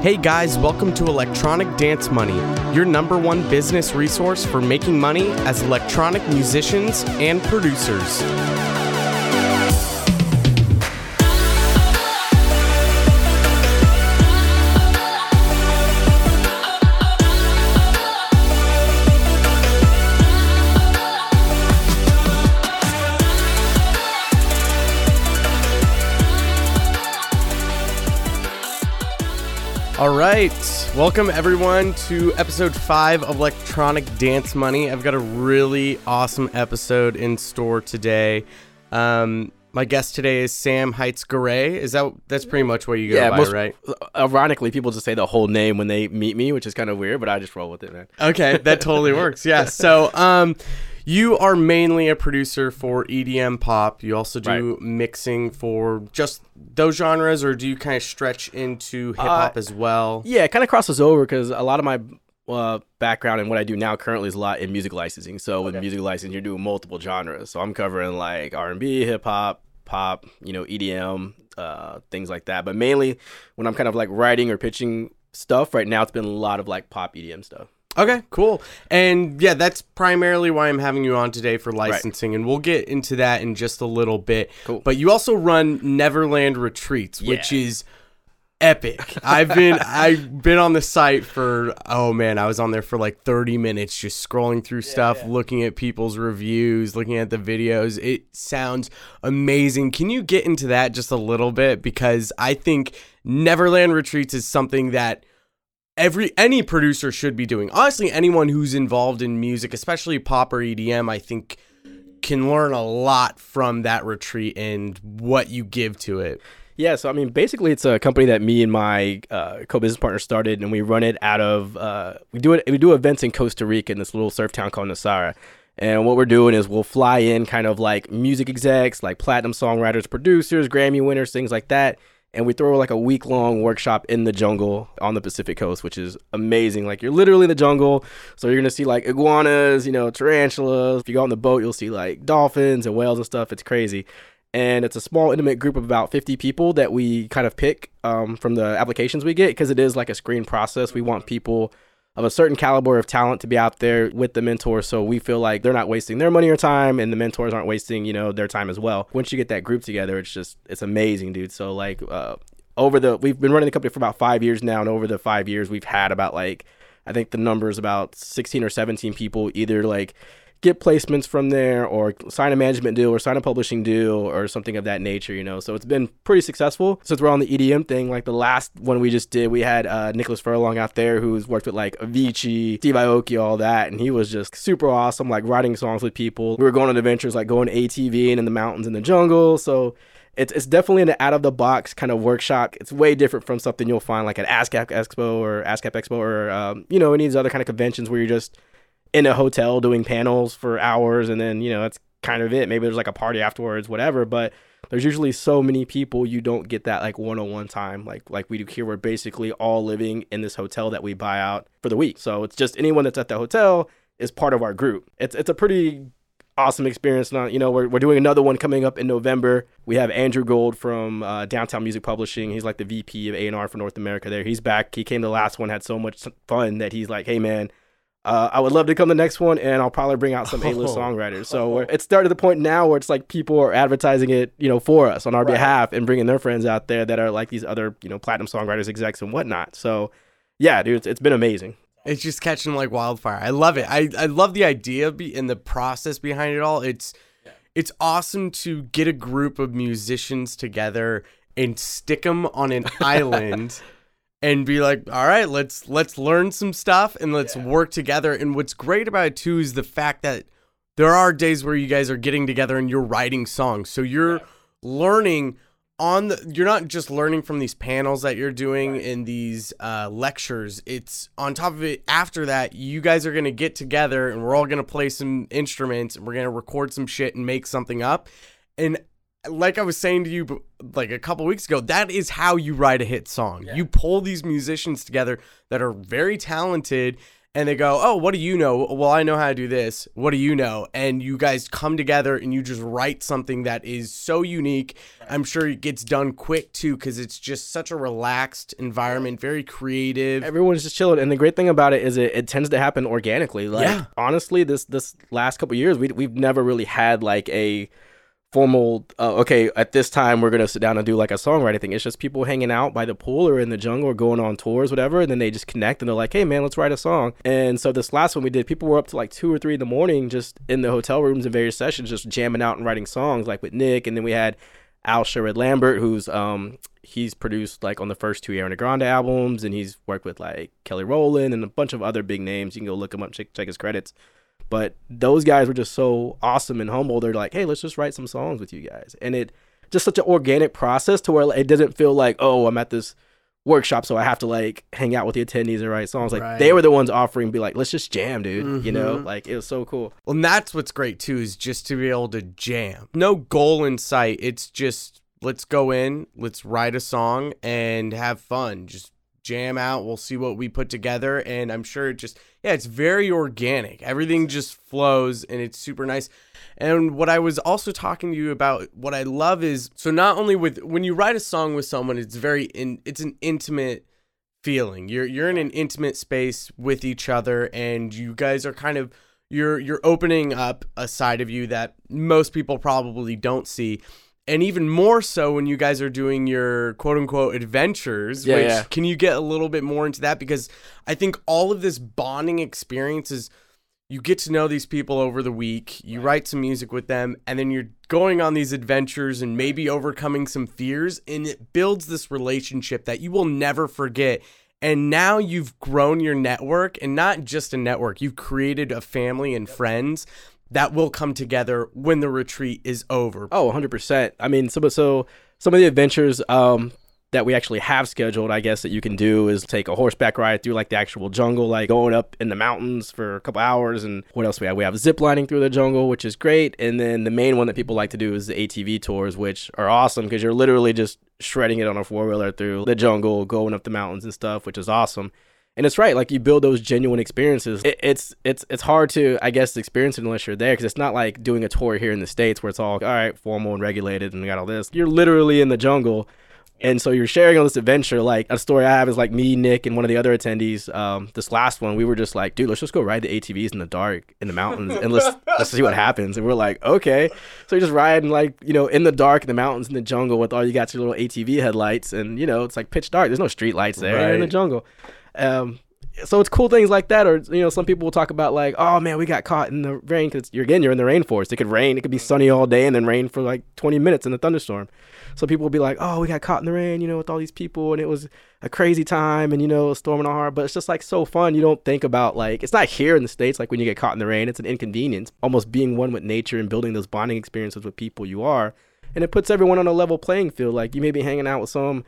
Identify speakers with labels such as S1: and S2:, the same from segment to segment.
S1: Hey guys, welcome to Electronic Dance Money, your number one business resource for making money as electronic musicians and producers. All right, welcome everyone to episode five of Electronic Dance Money. I've got a really awesome episode in store today. Um, my guest today is Sam Heights Garay. Is that that's pretty much what you go
S2: Yeah,
S1: by,
S2: most-
S1: right?
S2: Ironically, people just say the whole name when they meet me, which is kind of weird, but I just roll with it, man.
S1: Okay, that totally works. Yeah. So, um, you are mainly a producer for EDM pop. You also do mixing for just those genres, or do you kind of stretch into hip hop
S2: Uh,
S1: as well?
S2: Yeah, it kind of crosses over because a lot of my uh, background and what I do now currently is a lot in music licensing. So with music licensing, you're doing multiple genres. So I'm covering like R&B, hip hop, pop, you know, EDM, uh, things like that. But mainly when I'm kind of like writing or pitching stuff right now, it's been a lot of like pop EDM stuff.
S1: Okay, cool. And yeah, that's primarily why I'm having you on today for licensing, and we'll get into that in just a little bit.
S2: Cool.
S1: But you also run Neverland Retreats, which is epic. I've been I've been on the site for oh man, I was on there for like 30 minutes just scrolling through stuff, looking at people's reviews, looking at the videos. It sounds amazing. Can you get into that just a little bit because I think Neverland Retreats is something that every any producer should be doing. Honestly, anyone who's involved in music, especially pop or EDM, I think can learn a lot from that retreat and what you give to it.
S2: Yeah, so I mean, basically, it's a company that me and my uh, co-business partner started, and we run it out of. Uh, we do it. We do events in Costa Rica in this little surf town called Nosara. And what we're doing is we'll fly in kind of like music execs, like platinum songwriters, producers, Grammy winners, things like that. And we throw like a week long workshop in the jungle on the Pacific coast, which is amazing. Like you're literally in the jungle. So you're gonna see like iguanas, you know, tarantulas. If you go on the boat, you'll see like dolphins and whales and stuff. It's crazy and it's a small intimate group of about 50 people that we kind of pick um, from the applications we get because it is like a screen process we want people of a certain caliber of talent to be out there with the mentor so we feel like they're not wasting their money or time and the mentors aren't wasting you know their time as well. Once you get that group together it's just it's amazing dude. So like uh, over the we've been running the company for about five years now and over the five years we've had about like i think the number is about 16 or 17 people either like get placements from there or sign a management deal or sign a publishing deal or something of that nature, you know. So it's been pretty successful. Since we're on the EDM thing, like the last one we just did, we had uh, Nicholas Furlong out there who's worked with like Avicii, Steve Aoki, all that, and he was just super awesome, like writing songs with people. We were going on adventures like going ATV and in the mountains in the jungle. So it's, it's definitely an out of the box kind of workshop. It's way different from something you'll find like at ASCAP Expo or ASCAP Expo or um, you know any of these other kind of conventions where you're just in a hotel doing panels for hours and then you know that's kind of it. Maybe there's like a party afterwards whatever but there's usually so many people you don't get that like one-on-one time like like we do here. We're basically all living in this hotel that we buy out for the week. So it's just anyone that's at the hotel is part of our group. It's it's a pretty awesome experience. Not you know we're, we're doing another one coming up in november. We have andrew gold from uh, downtown music publishing. He's like the vp of a&r for north america there. He's back. He came to the last one had so much fun that he's like hey man uh, I would love to come to the next one, and I'll probably bring out some A-list
S1: Oh.
S2: songwriters. So we're- it's started to the point now where it's like people are advertising it, you know, for us on our behalf and bringing their friends out there that are like these other, you know, platinum songwriters, execs, and whatnot. So yeah, dude, it's, it's been amazing.
S1: It's just catching like wildfire. I love it. I, I love the idea be, and the process behind it all. It's it's awesome to get a group of musicians together and stick them on an island and be like, "All right, let's let's learn some stuff and let's work together." And what's great about it too is the fact that there are days where you guys are getting together and you're writing songs. So you're learning on the you're not just learning from these panels that you're doing in these uh, lectures. It's on top of it after that you guys are going to get together and we're all going to play some instruments and we're going to record some shit and make something up. And like i was saying to you like a couple weeks ago that is how you write a hit song you pull these musicians together that are very talented and they go, "Oh, what do you know?" Well, I know how to do this. What do you know? And you guys come together and you just write something that is so unique. I'm sure it gets done quick too cuz it's just such a relaxed environment, very creative.
S2: Everyone's just chilling, and the great thing about it is it, it tends to happen organically. Like
S1: Yeah.
S2: honestly, this this last couple years, we we've never really had like a formal. Uh, okay, at this time we're gonna sit down and do like a songwriting thing. It's just people hanging out by the pool or in the jungle or going on tours, whatever, and then they just connect and they're like, "Hey man, let's write a song." And so this last one we did, people were up to like two or three in the morning, just in the hotel rooms and various sessions, just jamming out and writing songs, like with Nick, and then we had. Al Sherrod Lambert, who's um he's produced like on the first two Ariana Grande albums, and he's worked with like Kelly Rowland and a bunch of other big names. You can go look him up, check, check his credits. But those guys were just so awesome and humble. They're like, hey, let's just write some songs with you guys, and it just such an organic process to where it didn't feel like, oh, I'm at this workshop, so I have to like hang out with the attendees and write songs. Like
S1: Right.
S2: they were the ones offering, be like, let's just jam, dude. You know,
S1: Mhm.
S2: like it was so cool.
S1: Well, and that's what's great too is just to be able to jam. No goal in sight. It's just let's go in, let's write a song and have fun. Just jam out. We'll see what we put together and I'm sure it just yeah, it's very organic. Everything just flows and it's super nice. And what I was also talking to you about what I love is so not only with when you write a song with someone, it's very in it's an intimate feeling. You're you're in an intimate space with each other and you guys are kind of you're you're opening up a side of you that most people probably don't see. And even more so when you guys are doing your quote unquote adventures,
S2: Yeah,
S1: which
S2: yeah.
S1: can you get a little bit more into that? Because I think all of this bonding experience is you get to know these people over the week, you write some music with them, and then you're going on these adventures and maybe overcoming some fears, and it builds this relationship that you will never forget. And now you've grown your network, and not just a network, you've created a family and friends that will come together when the retreat is over.
S2: Oh, 100%. I mean, so, so some of the adventures um, that we actually have scheduled, I guess, that you can do is take a horseback ride through like the actual jungle, like going up in the mountains for a couple hours. And what else we have? We have zip lining through the jungle, which is great. And then the main one that people like to do is the ATV tours, which are awesome because you're literally just shredding it on a four wheeler through the jungle, going up the mountains and stuff, which is awesome. And it's right, like you build those genuine experiences. It, it's it's it's hard to, I guess, experience it unless you're there, because it's not like doing a tour here in the states where it's all all right, formal and regulated, and we got all this. You're literally in the jungle, and so you're sharing on this adventure. Like a story I have is like me, Nick, and one of the other attendees. Um, this last one, we were just like, dude, let's just go ride the ATVs in the dark in the mountains, and let's let's see what happens. And we're like, okay. So you're just riding like you know in the dark in the mountains in the jungle with all you got your little ATV headlights, and you know it's like pitch dark. There's no street lights there. You're in the jungle. Um, so it's cool things like that, or you know, some people will talk about like, oh man, we got caught in the rain because you're again, you're in the rainforest. It could rain, it could be sunny all day, and then rain for like 20 minutes in a thunderstorm. So people will be like, oh, we got caught in the rain, you know, with all these people, and it was a crazy time, and you know, storming our heart. But it's just like so fun. You don't think about like it's not here in the states like when you get caught in the rain. It's an inconvenience, almost being one with nature and building those bonding experiences with people you are, and it puts everyone on a level playing field. Like you may be hanging out with some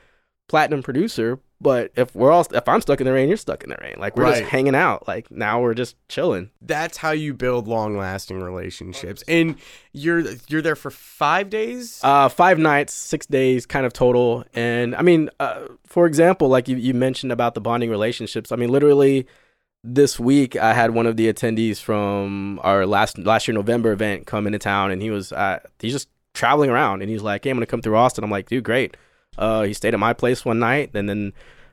S2: platinum producer, but if we're all if I'm stuck in the rain, you're stuck in the rain. Like we're
S1: Right.
S2: just hanging out. Like now we're just chilling.
S1: That's how you build long-lasting relationships. And you're you're there for 5 days?
S2: Uh, five nights, six days, kind of total. And I mean, uh, for example, like you, you mentioned about the bonding relationships. I mean, literally this week I had one of the attendees from our last last year November event come into town, and he was uh, he's just traveling around, and he's like, "Hey, I'm gonna come through Austin." I'm like, "Dude, great." Uh, he stayed at my place one night, and then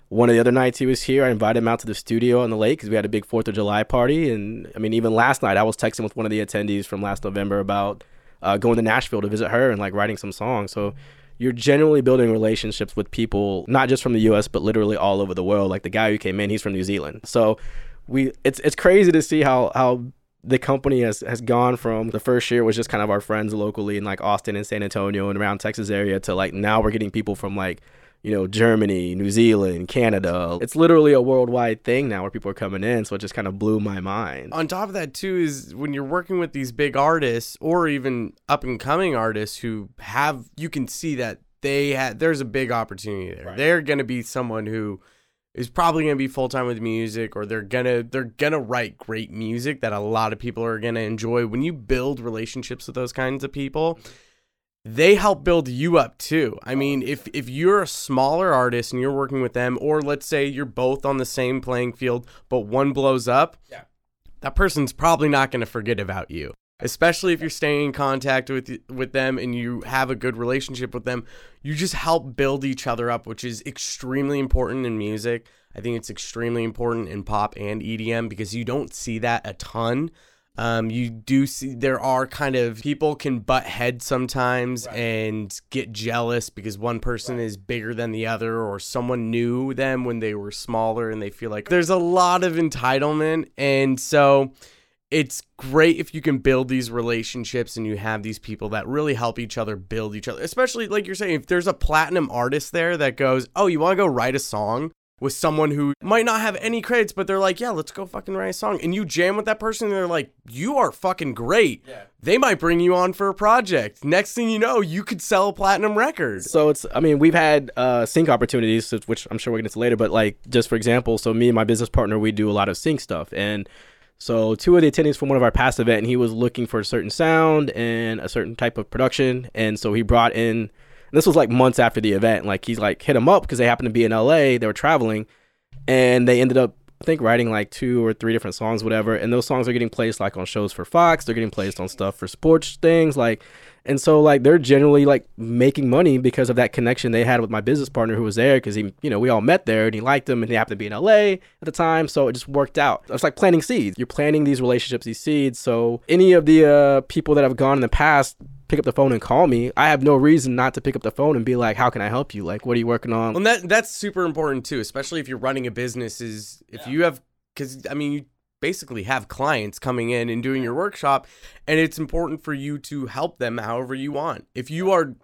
S2: one of the other nights he was here, I invited him out to the studio on the lake because we had a big Fourth of July party. And I mean, even last night I was texting with one of the attendees from last November about uh, going to Nashville to visit her and like writing some songs. So you're generally building relationships with people not just from the U.S. but literally all over the world. Like the guy who came in, he's from New Zealand. So we it's it's crazy to see how how the company has has gone from the first year was just kind of our friends locally in like Austin and San Antonio and around Texas area to like now we're getting people from like you know Germany, New Zealand, Canada. It's literally a worldwide thing now where people are coming in. So it just kind of blew my mind.
S1: on top of that too is when you're working with these big artists or even up and coming artists who have you can see that they had there's a big opportunity there.
S2: Right.
S1: They're gonna be someone who is probably gonna be full time with music or they're gonna they're gonna write great music that a lot of people are gonna enjoy. When you build relationships with those kinds of people, they help build you up too. I mean, if if you're a smaller artist and you're working with them, or let's say you're both on the same playing field, but one blows up,
S2: Yeah.
S1: that person's probably not going to forget about you. Especially if you're staying in contact with with them and you have a good relationship with them, you just help build each other up, which is extremely important in music. I think it's extremely important in pop and EDM because you don't see that a ton. Um, you do see there are kind of people can butt heads sometimes and get jealous because one person is bigger than the other or someone knew them when they were smaller and they feel like there's a lot of entitlement and so it's great if you can build these relationships and you have these people that really help each other build each other especially like you're saying if there's a platinum artist there that goes oh you want to go write a song with someone who might not have any credits, but they're like, yeah, let's go fucking write a song. And you jam with that person, and they're like, you are fucking great.
S2: Yeah.
S1: They might bring you on for a project. Next thing you know, you could sell a platinum record.
S2: So it's, I mean, we've had uh, sync opportunities, which I'm sure we'll get into later. But like, just for example, so me and my business partner, we do a lot of sync stuff, and so two of the attendees from one of our past event, and he was looking for a certain sound and a certain type of production, and so he brought in. this was like months after the event. Like he's like hit him up because they happened to be in LA. They were traveling, and they ended up I think writing like two or three different songs, whatever. And those songs are getting placed like on shows for Fox. They're getting placed on stuff for sports things, like, and so like they're generally like making money because of that connection they had with my business partner who was there because he, you know, we all met there and he liked them and he happened to be in LA at the time, so it just worked out. It's like planting seeds. You're planting these relationships, these seeds. So any of the uh, people that have gone in the past pick up the phone and call me, I have no reason not to pick up the phone and be like, "How can I help you? Like, what are you working on?"
S1: Well, that that's super important too, especially if you're running a business. Is if you have, because I mean, you basically have clients coming in and doing your workshop, and it's important for you to help them however you want. If you are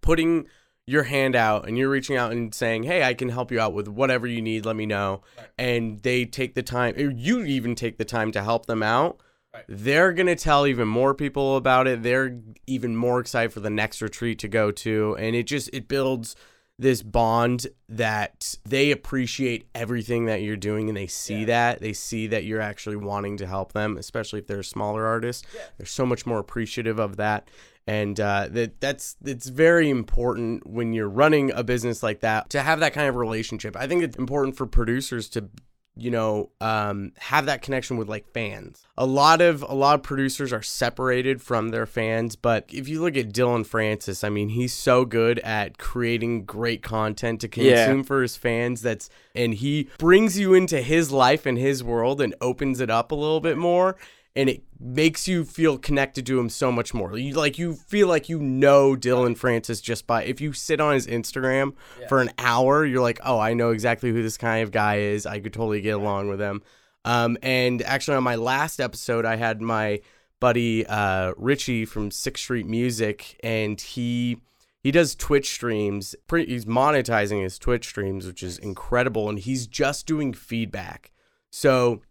S1: putting your hand out and you're reaching out and saying, "Hey, I can help you out with whatever you need. Let me know," and they take the time, or you even take the time to help them out they're going to tell even more people about it they're even more excited for the next retreat to go to and it just it builds this bond that they appreciate everything that you're doing and they see that. They see that you're actually wanting to help them especially if they're a smaller artist they're so much more appreciative of that. And uh, that that's it's very important when you're running a business like that to have that kind of relationship. I think it's important for producers to you know um, have that connection with like fans a lot of a lot of producers are separated from their fans but if you look at dillon francis i mean he's so good at creating great content to
S2: Yeah.
S1: consume for his fans that's and he brings you into his life and his world and opens it up a little bit more and it makes you feel connected to him so much more. You like you feel like you know Dillon Francis just by if you sit on his Instagram for an hour, you're like, oh, I know exactly who this kind of guy is. I could totally get along with him. Um, and actually, on my last episode, I had my buddy uh, Richie from Sixth Street Music, and he he does Twitch streams. Pretty, he's monetizing his Twitch streams, which is incredible, and he's just doing feedback. So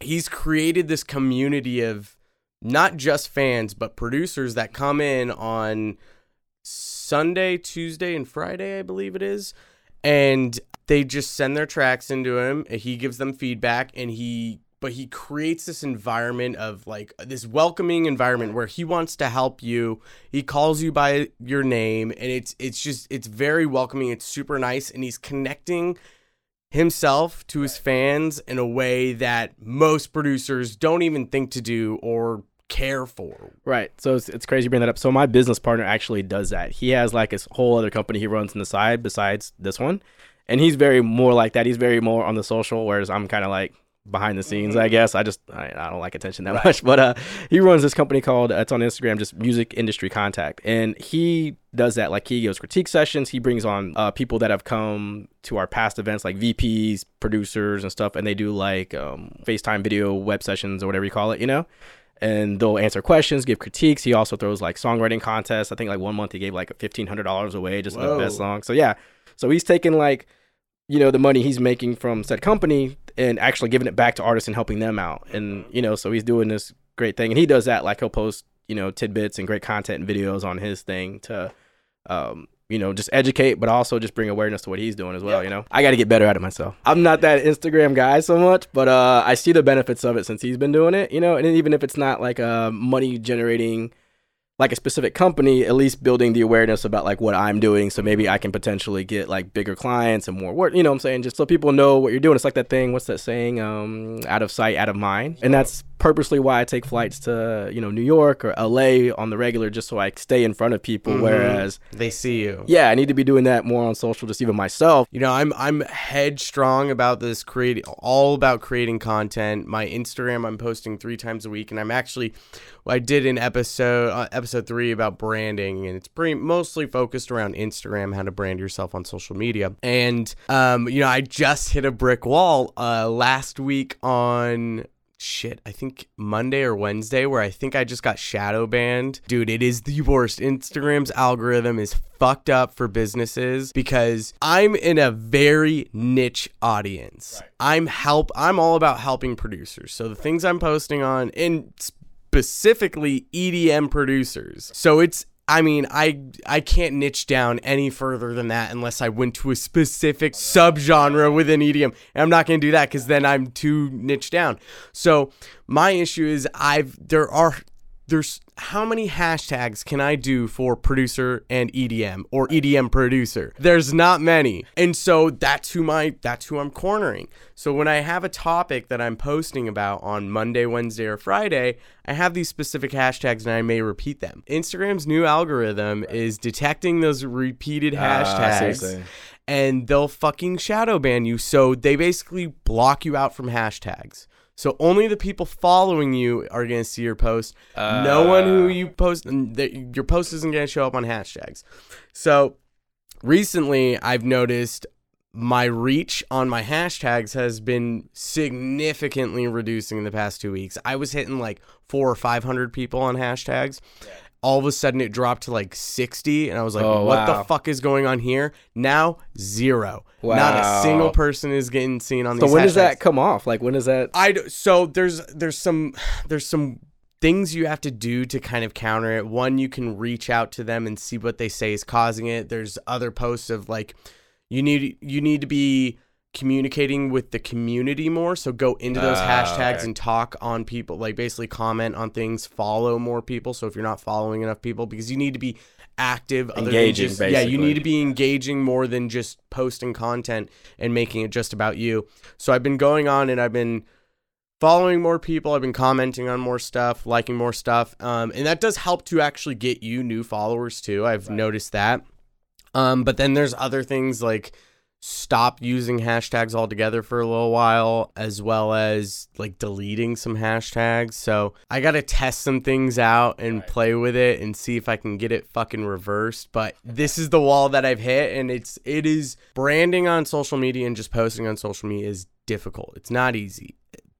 S1: he's created this community of not just fans but producers that come in on Sunday, Tuesday, and Friday, I believe it is, and they just send their tracks into him. He gives them feedback, and he but he creates this environment of like this welcoming environment where he wants to help you. He calls you by your name, and it's it's just it's very welcoming. It's super nice, and he's connecting himself to his fans in a way that most producers don't even think to do or care for.
S2: Right. So it's, it's crazy you bring that up. So my business partner actually does that. He has like his whole other company he runs on the side besides this one. And he's very more like that. He's very more on the social, whereas I'm kind of like behind the scenes, I guess. I just I, I don't like attention that much. But uh he runs this company called uh, it's on Instagram, just music industry contact. And he does that like he gives critique sessions. He brings on uh, people that have come to our past events like VPs, producers and stuff, and they do like um FaceTime video web sessions or whatever you call it, you know? and they'll answer questions, give critiques. He also throws like songwriting contests. I think like one month he gave like fifteen hundred dollars away just for the best song. So yeah, so he's taking like you know the money he's making from said company and actually giving it back to artists and helping them out. And you know so he's doing this great thing, and he does that like he'll post you know tidbits and great content and videos on his thing to. Um, you know, just educate, but also just bring awareness to what he's doing as well. You know, I got to get better at it myself. I'm not that Instagram guy so much, but uh, I see the benefits of it since he's been doing it. You know, and even if it's not like a money generating like a specific company, at least building the awareness about like what I'm doing. So maybe I can potentially get like bigger clients and more work. You know what I'm saying? Just so people know what you're doing. It's like that thing. What's that saying? Um, out of sight, out of mind. And that's purposely why I take flights to you know New York or LA on the regular, just so I stay in front of people.
S1: Mhm.
S2: Whereas,
S1: They see you.
S2: yeah, I need to be doing that more on social, just even myself.
S1: You know, I'm I'm headstrong about this creating all about creating content. My Instagram I'm posting 3 times a week and I'm actually I did an episode uh, episode 3 about branding and it's pretty mostly focused around Instagram how to brand yourself on social media. And um you know, I just hit a brick wall uh last week on shit, I think Monday or Wednesday, where I think I just got shadow banned. Dude, it is the worst. Instagram's algorithm is fucked up for businesses because I'm in a very niche audience. I'm help I'm all about helping producers. So the things I'm posting on and specifically EDM producers. So it's I mean, I I can't niche down any further than that unless I went to a specific subgenre within EDM. And I'm not going to do that cuz then I'm too niche down. So, my issue is I've there are there's how many hashtags can I do for producer and EDM or EDM producer? There's not many. And so that's who my that's who I'm cornering. So when I have a topic that I'm posting about on Monday, Wednesday or Friday, I have these specific hashtags and I may repeat them. Instagram's new algorithm is detecting those repeated
S2: Ah, I see what you're
S1: hashtags and they'll fucking shadow ban you. So they basically block you out from hashtags. So only the people following you are going to see your post. no uh. one who you post, your post isn't going to show up on hashtags. So recently, I've noticed my reach on my hashtags has been significantly reducing in the past two weeks. I was hitting like four or five hundred people on hashtags. All of a sudden, it dropped to like sixty, and I was like,
S2: Oh,
S1: "What
S2: wow.
S1: the fuck is going on here?" Now, zero.
S2: wow.
S1: Not a single person is getting seen on the
S2: So
S1: these.
S2: when does that come off? Like when does that?
S1: i so there's there's some there's some things you have to do to kind of counter it. One, you can reach out to them and see what they say is causing it. There's other posts of like you need you need to be communicating with the community more. So go into those
S2: Ah,
S1: hashtags
S2: okay.
S1: and talk on people, like basically comment on things, follow more people. So if you're not following enough people, because you need to be active,
S2: Engaging,
S1: just- Yeah, you need to be engaging more than just posting content and making it just about you. So I've been going on and I've been following more people. I've been commenting on more stuff, liking more stuff, um, and that does help to actually get you new followers too. I've noticed that. Um, but then there's other things like stop using hashtags altogether for a little while, as well as like deleting some hashtags. So I got to test some things out and play with it and see if I can get it fucking reversed. But this is the wall that I've hit, and it's it is branding on social media and just posting on social media is difficult. It's not easy.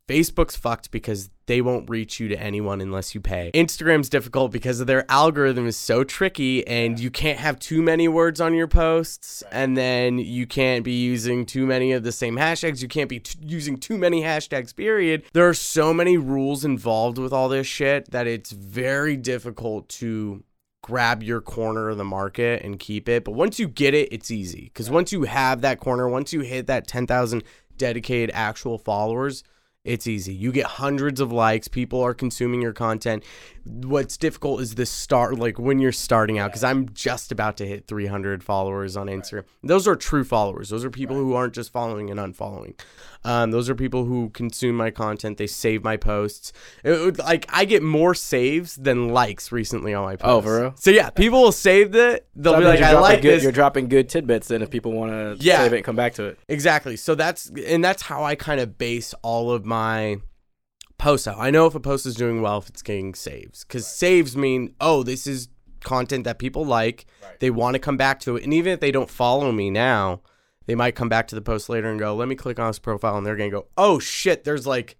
S1: Facebook's fucked because they won't reach you to anyone unless you pay. Instagram's difficult because of their algorithm is so tricky and you can't have too many words on your posts and then you can't be using too many of the same hashtags. You can't be t- using too many hashtags, period. There are so many rules involved with all this shit that it's very difficult to grab your corner of the market and keep it. But once you get it, it's easy. Because once you have that corner, once you hit that 10,000 dedicated actual followers, it's easy. You get hundreds of likes. People are consuming your content. What's difficult is the start, like when you're starting out, because I'm just about to hit 300 followers on Instagram. Those are true followers. Those are people who aren't just following and unfollowing. Um, those are people who consume my content. They save my posts. It like I get more saves than likes recently on my posts.
S2: Oh, for real?
S1: So yeah, people will save it. They'll
S2: That
S1: be like, I like
S2: good,
S1: this.
S2: You're dropping good tidbits, then if people want to
S1: Yeah.
S2: save it and come back to it.
S1: Exactly. So that's and that's how I kind of base all of my posts out. I know if a post is doing well if it's getting saves cuz saves mean oh this is content that people like. They want to come back to it and even if they don't follow me now, they might come back to the post later and go, "Let me click on his profile." And they're going to go, "Oh shit, there's like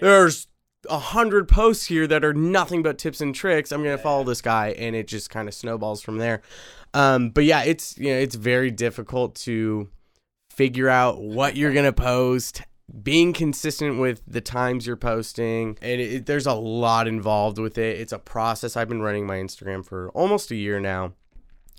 S1: there's a hundred posts here that are nothing but tips and tricks. I'm gonna follow this guy, and it just kind of snowballs from there. Um, but yeah, it's you know it's very difficult to figure out what you're gonna post, being consistent with the times you're posting, and it, there's a lot involved with it. It's a process. I've been running my Instagram for almost a year now.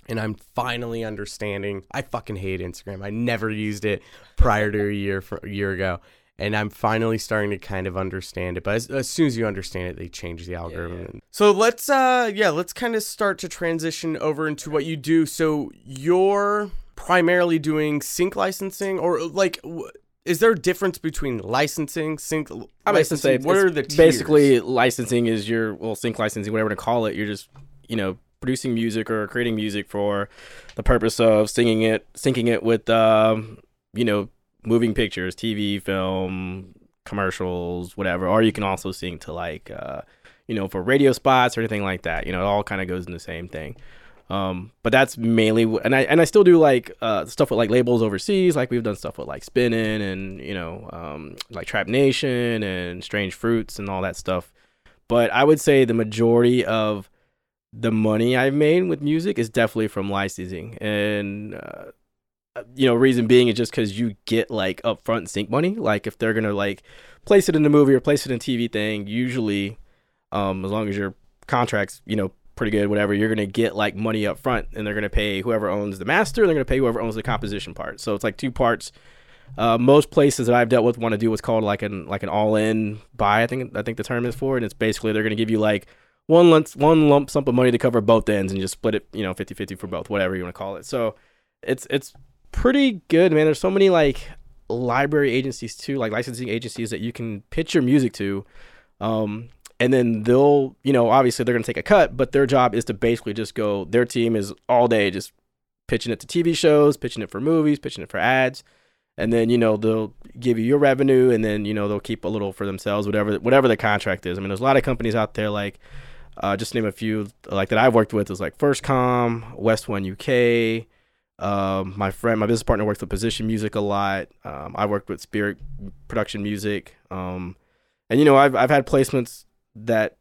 S1: And I'm finally understanding. I fucking hate Instagram. I never used it prior to a year for a year ago and I'm finally starting to kind of understand it. But as, as soon as you understand it, they change the algorithm. So let's uh yeah, let's kind of start to transition over into what you do. So you're primarily doing sync licensing or like is there a difference between licensing, sync
S2: I mean,
S1: licensing? What
S2: It's
S1: are the tiers?
S2: basically licensing is your well sync licensing, whatever to call it. You're just you know producing music or creating music for the purpose of singing it, syncing it with um, you know moving pictures, TV, film, commercials, whatever. Or you can also sync to like uh, you know for radio spots or anything like that. You know, it all kind of goes in the same thing. Um, but that's mainly, and I and I still do like uh, stuff with like labels overseas. Like we've done stuff with like Spinnin' and you know um, like Trap Nation and Strange Fruits and all that stuff. But I would say the majority of the money I've made with music is definitely from licensing, and uh, you know reason being is just because you get like upfront sync money. Like if they're gonna like place it in the movie or place it in a TV thing, usually, um, as long as your contracts, you know pretty good, whatever, you're gonna get like money up front, and they're gonna pay whoever owns the master, and they're gonna pay whoever owns the composition part. So it's like two parts. Uh, most places that I've dealt with want to do what's called like an like an all-in buy. I think I think the term is for, and it's basically they're gonna give you like one lump one lump sum of money to cover both ends, and just split it, you know, 50-50 for both, whatever you want to call it. So it's it's pretty good, man. There's so many like library agencies too, like licensing agencies that you can pitch your music to. Um, and then they'll, you know, obviously they're going to take a cut, but their job is to basically just go, their team is all day just pitching it to TV shows, pitching it for movies, pitching it for ads. And then, you know, they'll give you your revenue and then, you know, they'll keep a little for themselves, whatever, whatever the contract is. I mean, there's a lot of companies out there like, uh, just name a few, like that I've worked with is like Firstcom, West One UK, um, my friend, my business partner works with Position Music a lot. Um, I worked with Spirit Production Music. Um, and you know, I've I've had placements that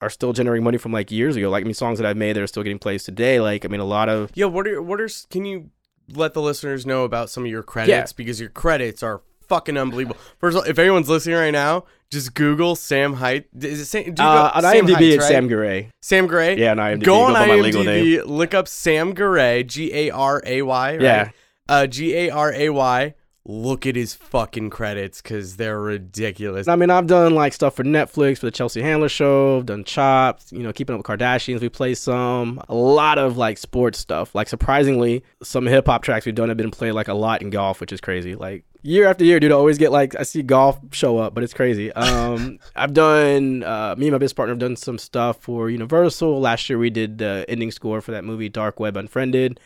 S2: are still generating money from like years ago. Like I mean, songs that I've made that are still getting plays today. Like I mean, a lot of
S1: Yeah, what are what are can you let the listeners know about some of your credits because your credits are fucking unbelievable. First of all, if anyone's listening right now, just Google Sam Height. Is it Sam? Do you go-
S2: uh, on
S1: Sam
S2: IMDb
S1: Heights,
S2: it's
S1: right?
S2: Sam Gray.
S1: Sam Gray.
S2: Yeah, on IMDb.
S1: Go on
S2: by my legal name.
S1: IMDb, look up Sam Garay, G A R A Y. Right?
S2: Yeah.
S1: Uh, G A R A Y. Look at his fucking credits because they're ridiculous.
S2: I mean, I've done like stuff for Netflix for the Chelsea Handler show. I've done Chopped. You know, Keeping Up with Kardashians. We play some. A lot of like sports stuff. Like surprisingly, some hip hop tracks we've done have been played like a lot in golf, which is crazy. Like year after year, dude, I always get like I see golf show up, but it's crazy. Um, I've done. Uh, me and my business partner have done some stuff for Universal. Last year we did the ending score for that movie Dark Web Unfriended.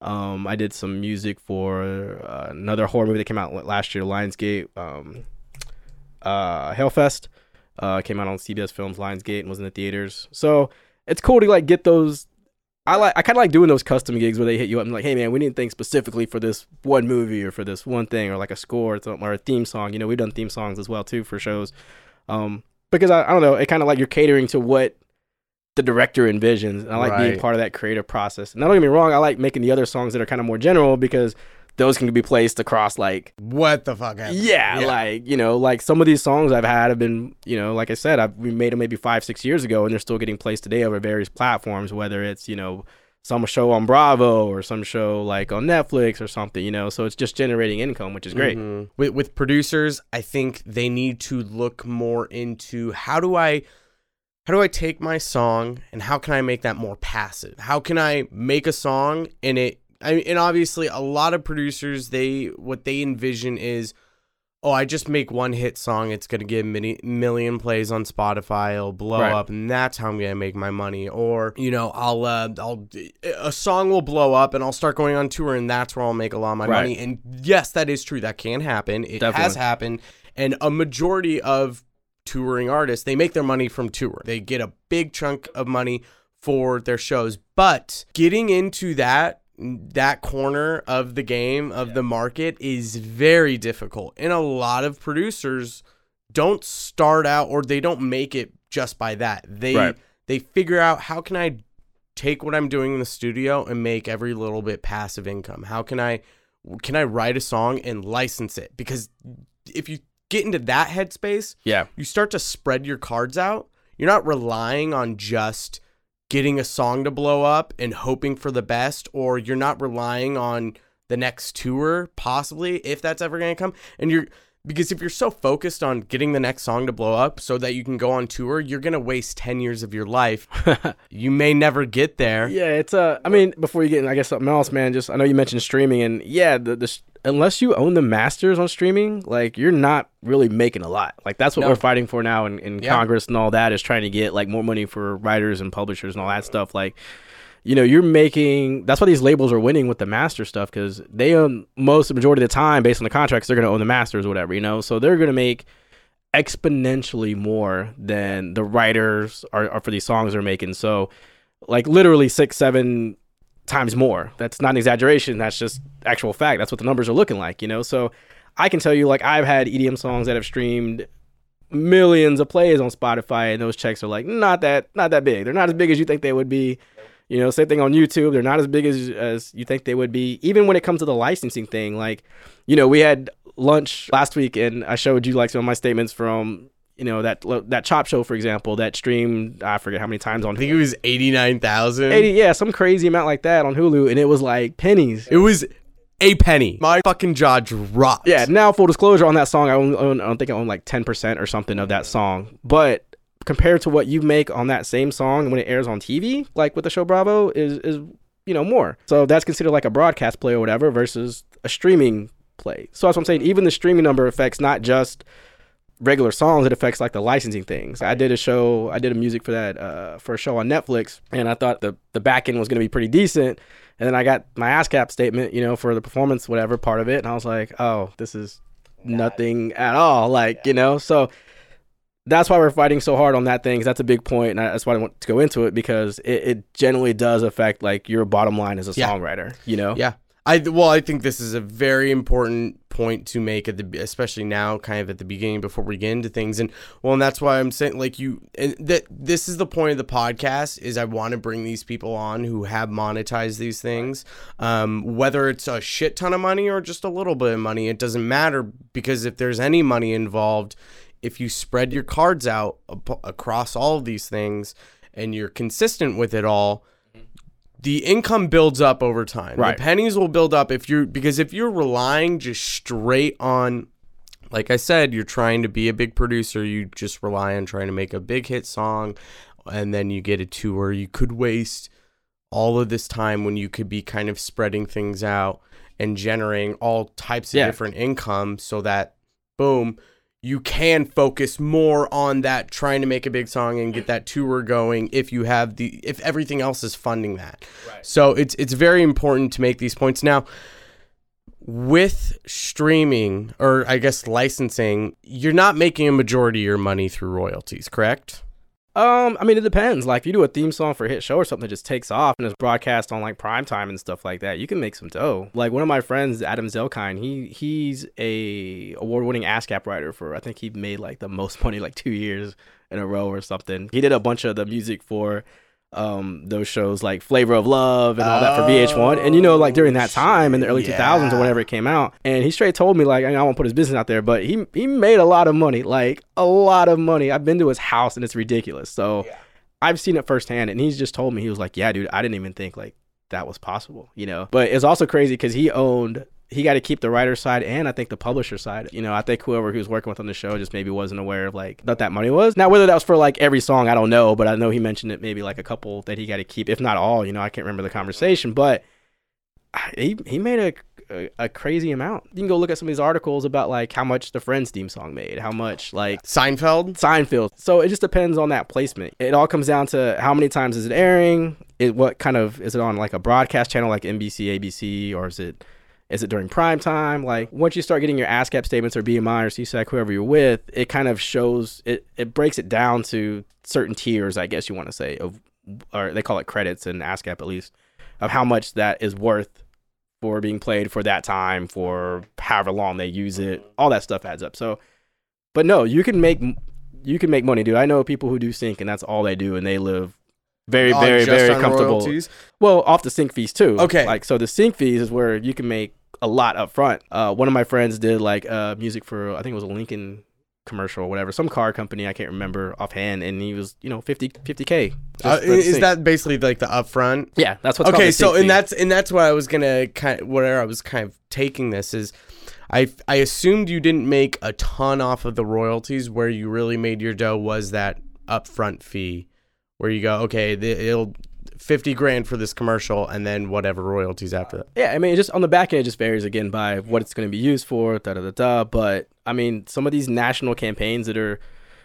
S2: Um, I did some music for uh, another horror movie that came out last year, Lionsgate. Um, uh, Hell Fest uh, came out on CBS Films, Lionsgate, and was in the theaters. So it's cool to like get those. I like I kind of like doing those custom gigs where they hit you up and like, hey man, we need things specifically for this one movie or for this one thing or like a score or, something, or a theme song. You know, we've done theme songs as well too for shows. Um, because I, I don't know, it kind of like you're catering to what the director envisions. And I like being part of that creative process. And don't get me wrong, I like making the other songs that are kind of more general because those can be placed across like
S1: what the fuck happened?
S2: yeah, like you know, like some of these songs I've had have been, you know, like I said, I've we made them maybe five, six years ago, and they're still getting placed today over various platforms. Whether it's you know some show on Bravo or some show like on Netflix or something, you know. So it's just generating income, which is great.
S1: Mhm. With with producers, I think they need to look more into how do I how do I take my song and how can I make that more passive? How can I make a song and it I mean, and obviously a lot of producers they what they envision is oh, I just make one hit song, it's going to get many million plays on Spotify, it'll blow
S2: Right.
S1: up and that's how I'm going to make my money or you know, I'll uh, I'll a song will blow up and I'll start going on tour and that's where I'll make a lot of my
S2: Right.
S1: money. And yes, that is true. That can happen. It has
S2: Definitely.
S1: happened. And a majority of touring artists, they make their money from tour. They get a big chunk of money for their shows. But getting into that that corner of the game of the market is very difficult. And a lot of producers don't start out or they don't make it just by that. They
S2: Right.
S1: they figure out how can I take what I'm doing in the studio and make every little bit passive income? How can I can I write a song and license it? Because if you get into that headspace,
S2: Yeah,
S1: you start to spread your cards out. You're not relying on just getting a song to blow up and hoping for the best, or you're not relying on the next tour, possibly, if that's ever going to come. And you're because if you're so focused on getting the next song to blow up so that you can go on tour, you're gonna waste ten years of your life. you may never get there.
S2: Yeah, it's uh I mean, before you get in, I guess something else, man. Just I know you mentioned streaming, and yeah, the, the unless you own the masters on streaming, like you're not really making a lot. Like that's what
S1: No.
S2: we're fighting for now in, in
S1: Yeah.
S2: Congress and all that is trying to get like more money for writers and publishers and all that stuff. Like, you know, you're making. That's why these labels are winning with the master stuff because they own most the majority of the time based on the contracts. They're going to own the masters or whatever, you know. So they're going to make exponentially more than the writers are, are for these songs they're making. So, like literally six, seven times more. That's not an exaggeration. That's just actual fact. That's what the numbers are looking like, you know? So I can tell you, like, I've had EDM songs that have streamed millions of plays on Spotify, and those checks are like not that not that big. They're not as big as you think they would be. You know, same thing on YouTube. They're not as big as as you think they would be. Even when it comes to the licensing thing, like, you know, we had lunch last week, and I showed you like some of my statements from you know that that Chop Show, for example, that streamed I forget how many times on
S1: I think it was eighty nine thousand.
S2: 80, yeah, some crazy amount like that on Hulu, and it was like pennies.
S1: It was a penny. My fucking jaw dropped.
S2: Yeah, now full disclosure on that song, I own, own I don't think I own like ten percent or something of that song, but compared to what you make on that same song when it airs on TV, like with the show Bravo, is is you know more. So that's considered like a broadcast play or whatever versus a streaming play. So that's what I'm saying. Even the streaming number affects not just regular songs it affects like the licensing things i did a show i did a music for that uh for a show on netflix and i thought the the back end was going to be pretty decent and then i got my ascap statement you know for the performance whatever part of it and i was like oh this is nothing at all like you know so that's why we're fighting so hard on that thing 'cause that's a big point and I- that's why i want to go into it because it, it generally does affect like your bottom line as a
S1: Yeah.
S2: songwriter you know
S1: Yeah. I well, I think this is a very important point to make at the especially now, kind of at the beginning before we get into things, and well, and that's why I'm saying like you and that this is the point of the podcast is I want to bring these people on who have monetized these things, um, whether it's a shit ton of money or just a little bit of money, it doesn't matter because if there's any money involved, if you spread your cards out ap- across all of these things and you're consistent with it all the income builds up over time.
S2: Right.
S1: The pennies will build up if you're because if you're relying just straight on like I said, you're trying to be a big producer, you just rely on trying to make a big hit song and then you get a tour. You could waste all of this time when you could be kind of spreading things out and generating all types of
S2: Yeah.
S1: different income so that boom you can focus more on that trying to make a big song and get that tour going if you have the if everything else is funding that. So it's it's very important to make these points now with streaming or I guess licensing, you're not making a majority of your money through royalties, correct?
S2: Um, I mean, it depends. Like, if you do a theme song for a hit show or something that just takes off and is broadcast on like prime time and stuff like that, you can make some dough. Like one of my friends, Adam Zelkind, he he's a award-winning ASCAP writer for. I think he made like the most money like two years in a row or something. He did a bunch of the music for um those shows like Flavor of Love and all that for VH1. And you know, like during that time in the early 2000s or whenever it came out, and he straight told me like I, mean, I won't put his business out there, but he he made a lot of money, like a lot of money. I've been to his house and it's ridiculous. So I've seen it firsthand, and he's just told me he was like, "Yeah, dude, I didn't even think like that was possible," you know. But it's also crazy because he owned. He got to keep the writer side and I think the publisher side. You know, I think whoever he was working with on the show just maybe wasn't aware of like what that money was. Now, whether that was for like every song, I don't know, but I know he mentioned it maybe like a couple that he got to keep, if not all. You know, I can't remember the conversation, but he he made a, a a crazy amount. You can go look at some of these articles about like how much the Friends theme song made, how much like
S1: Seinfeld?
S2: Seinfeld. So it just depends on that placement. It all comes down to how many times is it airing? It what kind of is it on like a broadcast channel like NBC, ABC, or is it is it during prime time? Like once you start getting your ASCAP statements or BMI or SESAC, whoever you're with, it kind of shows it. It breaks it down to certain tiers, I guess you want to say, of or they call it credits in ASCAP at least, of how much that is worth for being played for that time, for however long they use it. All that stuff adds up. So, but no, you can make you can make money, dude. I know people who do sync, and that's all they do, and they live very,
S1: Oh,
S2: very, very comfortable.
S1: royalties?
S2: Well, off the sync fees too.
S1: Okay.
S2: Like so, the sync fees is where you can make a lot up front. Uh, one of my friends did like uh music for I think it was a Lincoln commercial or whatever, some car company I can't remember offhand, and he was you know 50 k.
S1: Uh, is that basically like the upfront?
S2: yeah? That's what's
S1: okay so and
S2: fee.
S1: that's and that's what i was gonna kind where i was kind of taking this is I I assumed you didn't make a ton off of the royalties. Where you really made your dough was that upfront fee, where you go, okay, it'll fifty grand for this commercial, and then whatever royalties after that.
S2: Yeah, I mean, just on the back end, it just varies again by what it's going to be used for, da da da da. But I mean, some of these national campaigns that are,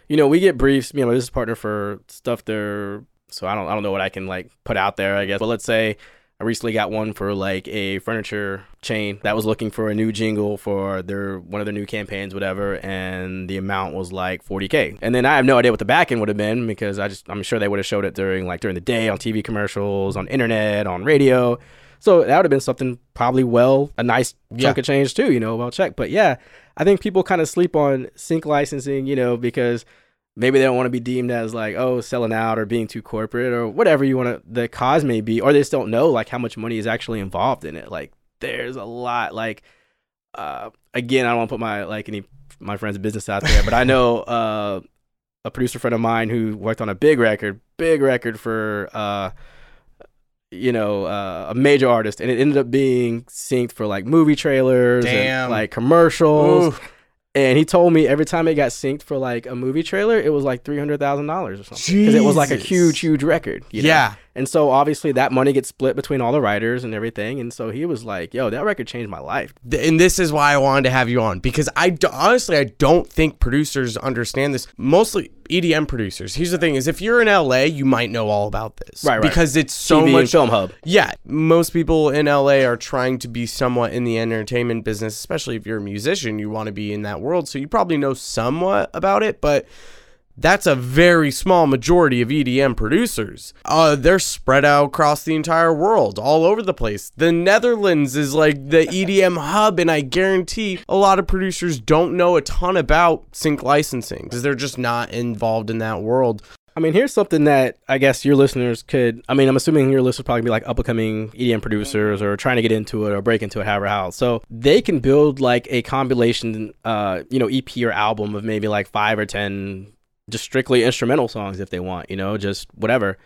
S2: you know, we get briefs. You know, this is partner for stuff they're. So I don't, I don't know what I can like put out there. I guess, but let's say I recently got one for like a furniture chain that was looking for a new jingle for their one of their new campaigns, whatever, and the amount was like 40k. And then I have no idea what the back end would have been because I just I'm sure they would have showed it during like during the day on TV commercials, on internet, on radio. So that would have been something probably well a nice chunk
S1: Yeah.
S2: of change too, you know, well check. But yeah, I think people kind of sleep on sync licensing, you know, because maybe they don't want to be deemed as like oh selling out or being too corporate or whatever you want to the cause may be or they just don't know like how much money is actually involved in it like there's a lot like uh again i don't want to put my like any my friend's business out there but i know uh a producer friend of mine who worked on a big record big record for uh you know uh, a major artist and it ended up being synced for like movie trailers
S1: Damn.
S2: and like commercials
S1: Ooh.
S2: And he told me every time it got synced for like a movie trailer, it was like three hundred thousand dollars or something. Because it was like a huge, huge record. you know?
S1: Yeah.
S2: And so obviously that money gets split between all the writers and everything. And so he was like, "Yo, that record changed my life."
S1: And this is why I wanted to have you on because I honestly I don't think producers understand this. Mostly EDM producers. Here's the thing: is if you're in LA, you might know all about this,
S2: Right, right.
S1: Because it's so
S2: TV
S1: much.
S2: film hub.
S1: Yeah, most people in LA are trying to be somewhat in the entertainment business, especially if you're a musician. You want to be in that world, so you probably know somewhat about it, but. That's a very small majority of EDM producers. Uh, they're spread out across the entire world, all over the place. The Netherlands is like the EDM hub, and I guarantee a lot of producers don't know a ton about sync licensing because they're just not involved in that world.
S2: I mean, here's something that I guess your listeners could. I mean, I'm assuming your listeners probably be like up and coming EDM producers or trying to get into it or break into it, however how. So they can build like a compilation, uh, you know, EP or album of maybe like five or ten just strictly instrumental songs if they want, you know, just whatever.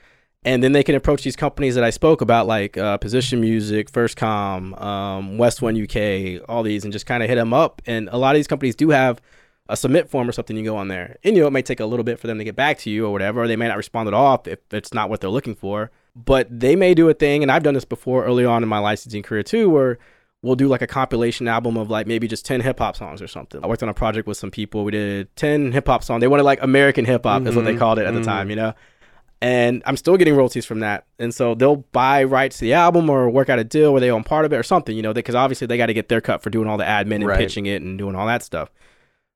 S2: And then they can approach these companies that I spoke about, like uh, Position Music, First Com, um, West One UK, all these, and just kind of hit them up. And a lot of these companies do have a submit form or something you go on there. And you know, it may take a little bit for them to get back to you or whatever, or they may not respond at all if it's not what they're looking for. But they may do a thing, and I've done this before early on in my licensing career too, where we'll do like a compilation album of like maybe just 10 hip hop songs or something. I worked on a project with some people. We did 10 hip hop songs. They wanted like American hip hop, is what they
S1: Mhm,
S2: called it at the
S1: mhm.
S2: time, you know? And I'm still getting royalties from that. And so they'll buy rights to the album or work out a deal where they own part of it or something, you know, because obviously they got to get their cut for doing all the admin and
S1: Right.
S2: pitching it and doing all that stuff.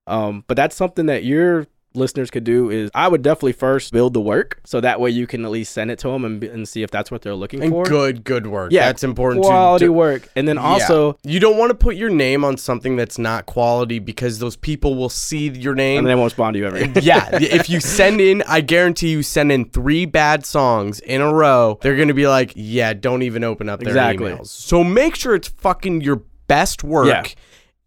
S2: Um, but that's something that your listeners could do is I would definitely first build the work so that way you can at least send it to them and, and see if that's what they're looking
S1: And
S2: for.
S1: good, good work.
S2: Yeah,
S1: that's important.
S2: Quality
S1: to, to
S2: work. And then also,
S1: Yeah. you don't want to put your name on something that's not quality because those people will see your name and
S2: they won't respond to you ever.
S1: yeah, if you send in, I guarantee you send in three bad songs in a row, they're gonna be like, "Yeah, don't even open up their
S2: Exactly.
S1: emails." So make sure it's fucking your best work,
S2: Yeah.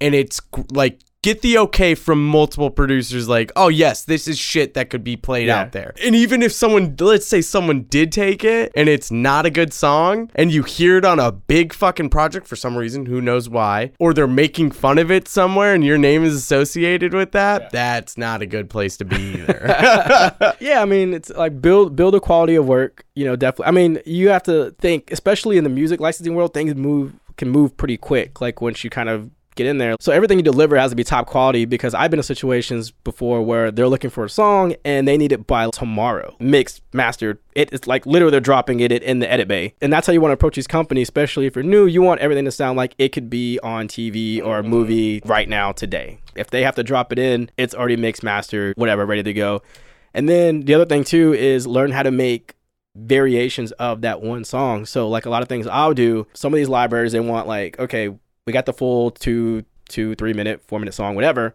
S1: and it's like get the okay from multiple producers. Like, oh yes, this is shit that could be played
S2: Yeah.
S1: out there. And even if someone, let's say someone did take it and it's not a good song, and you hear it on a big fucking project for some reason, who knows why, or they're making fun of it somewhere, and your name is associated with that, that's not a good place to be either.
S2: yeah, I mean, it's like build build a quality of work. You know, definitely. I mean, you have to think, especially in the music licensing world, things move can move pretty quick. Like once you kind of get in there, so everything you deliver has to be top quality. Because I've been in situations before where they're looking for a song and they need it by tomorrow, mixed, mastered. It, it's like literally they're dropping it in the edit bay, and that's how you want to approach these companies. Especially if you're new, you want everything to sound like it could be on TV or a movie right now today. If they have to drop it in, it's already mixed, mastered, whatever, ready to go. And then the other thing too is learn how to make variations of that one song. So like a lot of things I'll do, some of these libraries they want like, okay, we got the full two, two, three minute, four minute song, whatever.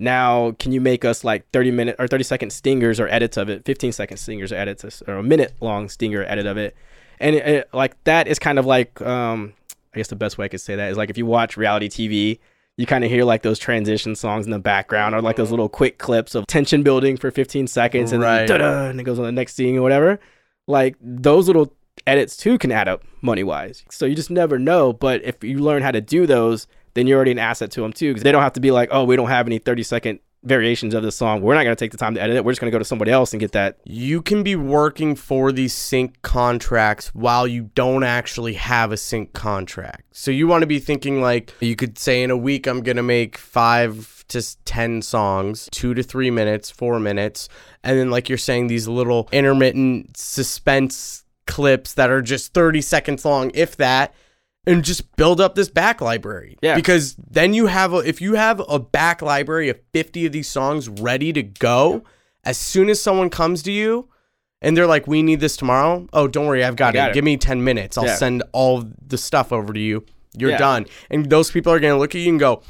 S2: Now can you make us like 30 minute or 30 second stingers or edits of it, 15 second stingers or edits or a minute long stinger edit of it. And it, it- like that is kind of like um I guess the best way I could say that is like if you watch reality TV, you kind of hear like those transition songs in the background or like those little quick clips of tension building for 15 seconds and
S1: Right.
S2: then and it goes on the next scene or whatever. Like those little edits too can add up money wise. So you just never know. But if you learn how to do those, then you're already an asset to them too because they don't have to be like, oh, we don't have any 30 second variations of the song. We're not going to take the time to edit it. We're just going to go to somebody else and get that.
S1: You can be working for these sync contracts while you don't actually have a sync contract. So you want to be thinking like you could say in a week I'm going to make 5 to 10 songs, 2 to 3 minutes, 4 minutes, and then like you're saying these little intermittent suspense clips that are just 30 seconds long if that and just build up this back library.
S2: Yeah.
S1: Because then you have a, if you have a back library of 50 of these songs ready to go, as soon as someone comes to you and they're like, "We need this tomorrow." Oh, don't worry, I've got,
S2: got
S1: it.
S2: it.
S1: Give me 10 minutes. I'll
S2: Yeah.
S1: send all the stuff over to you. You're
S2: Yeah.
S1: done. And those people are going to look at you and go,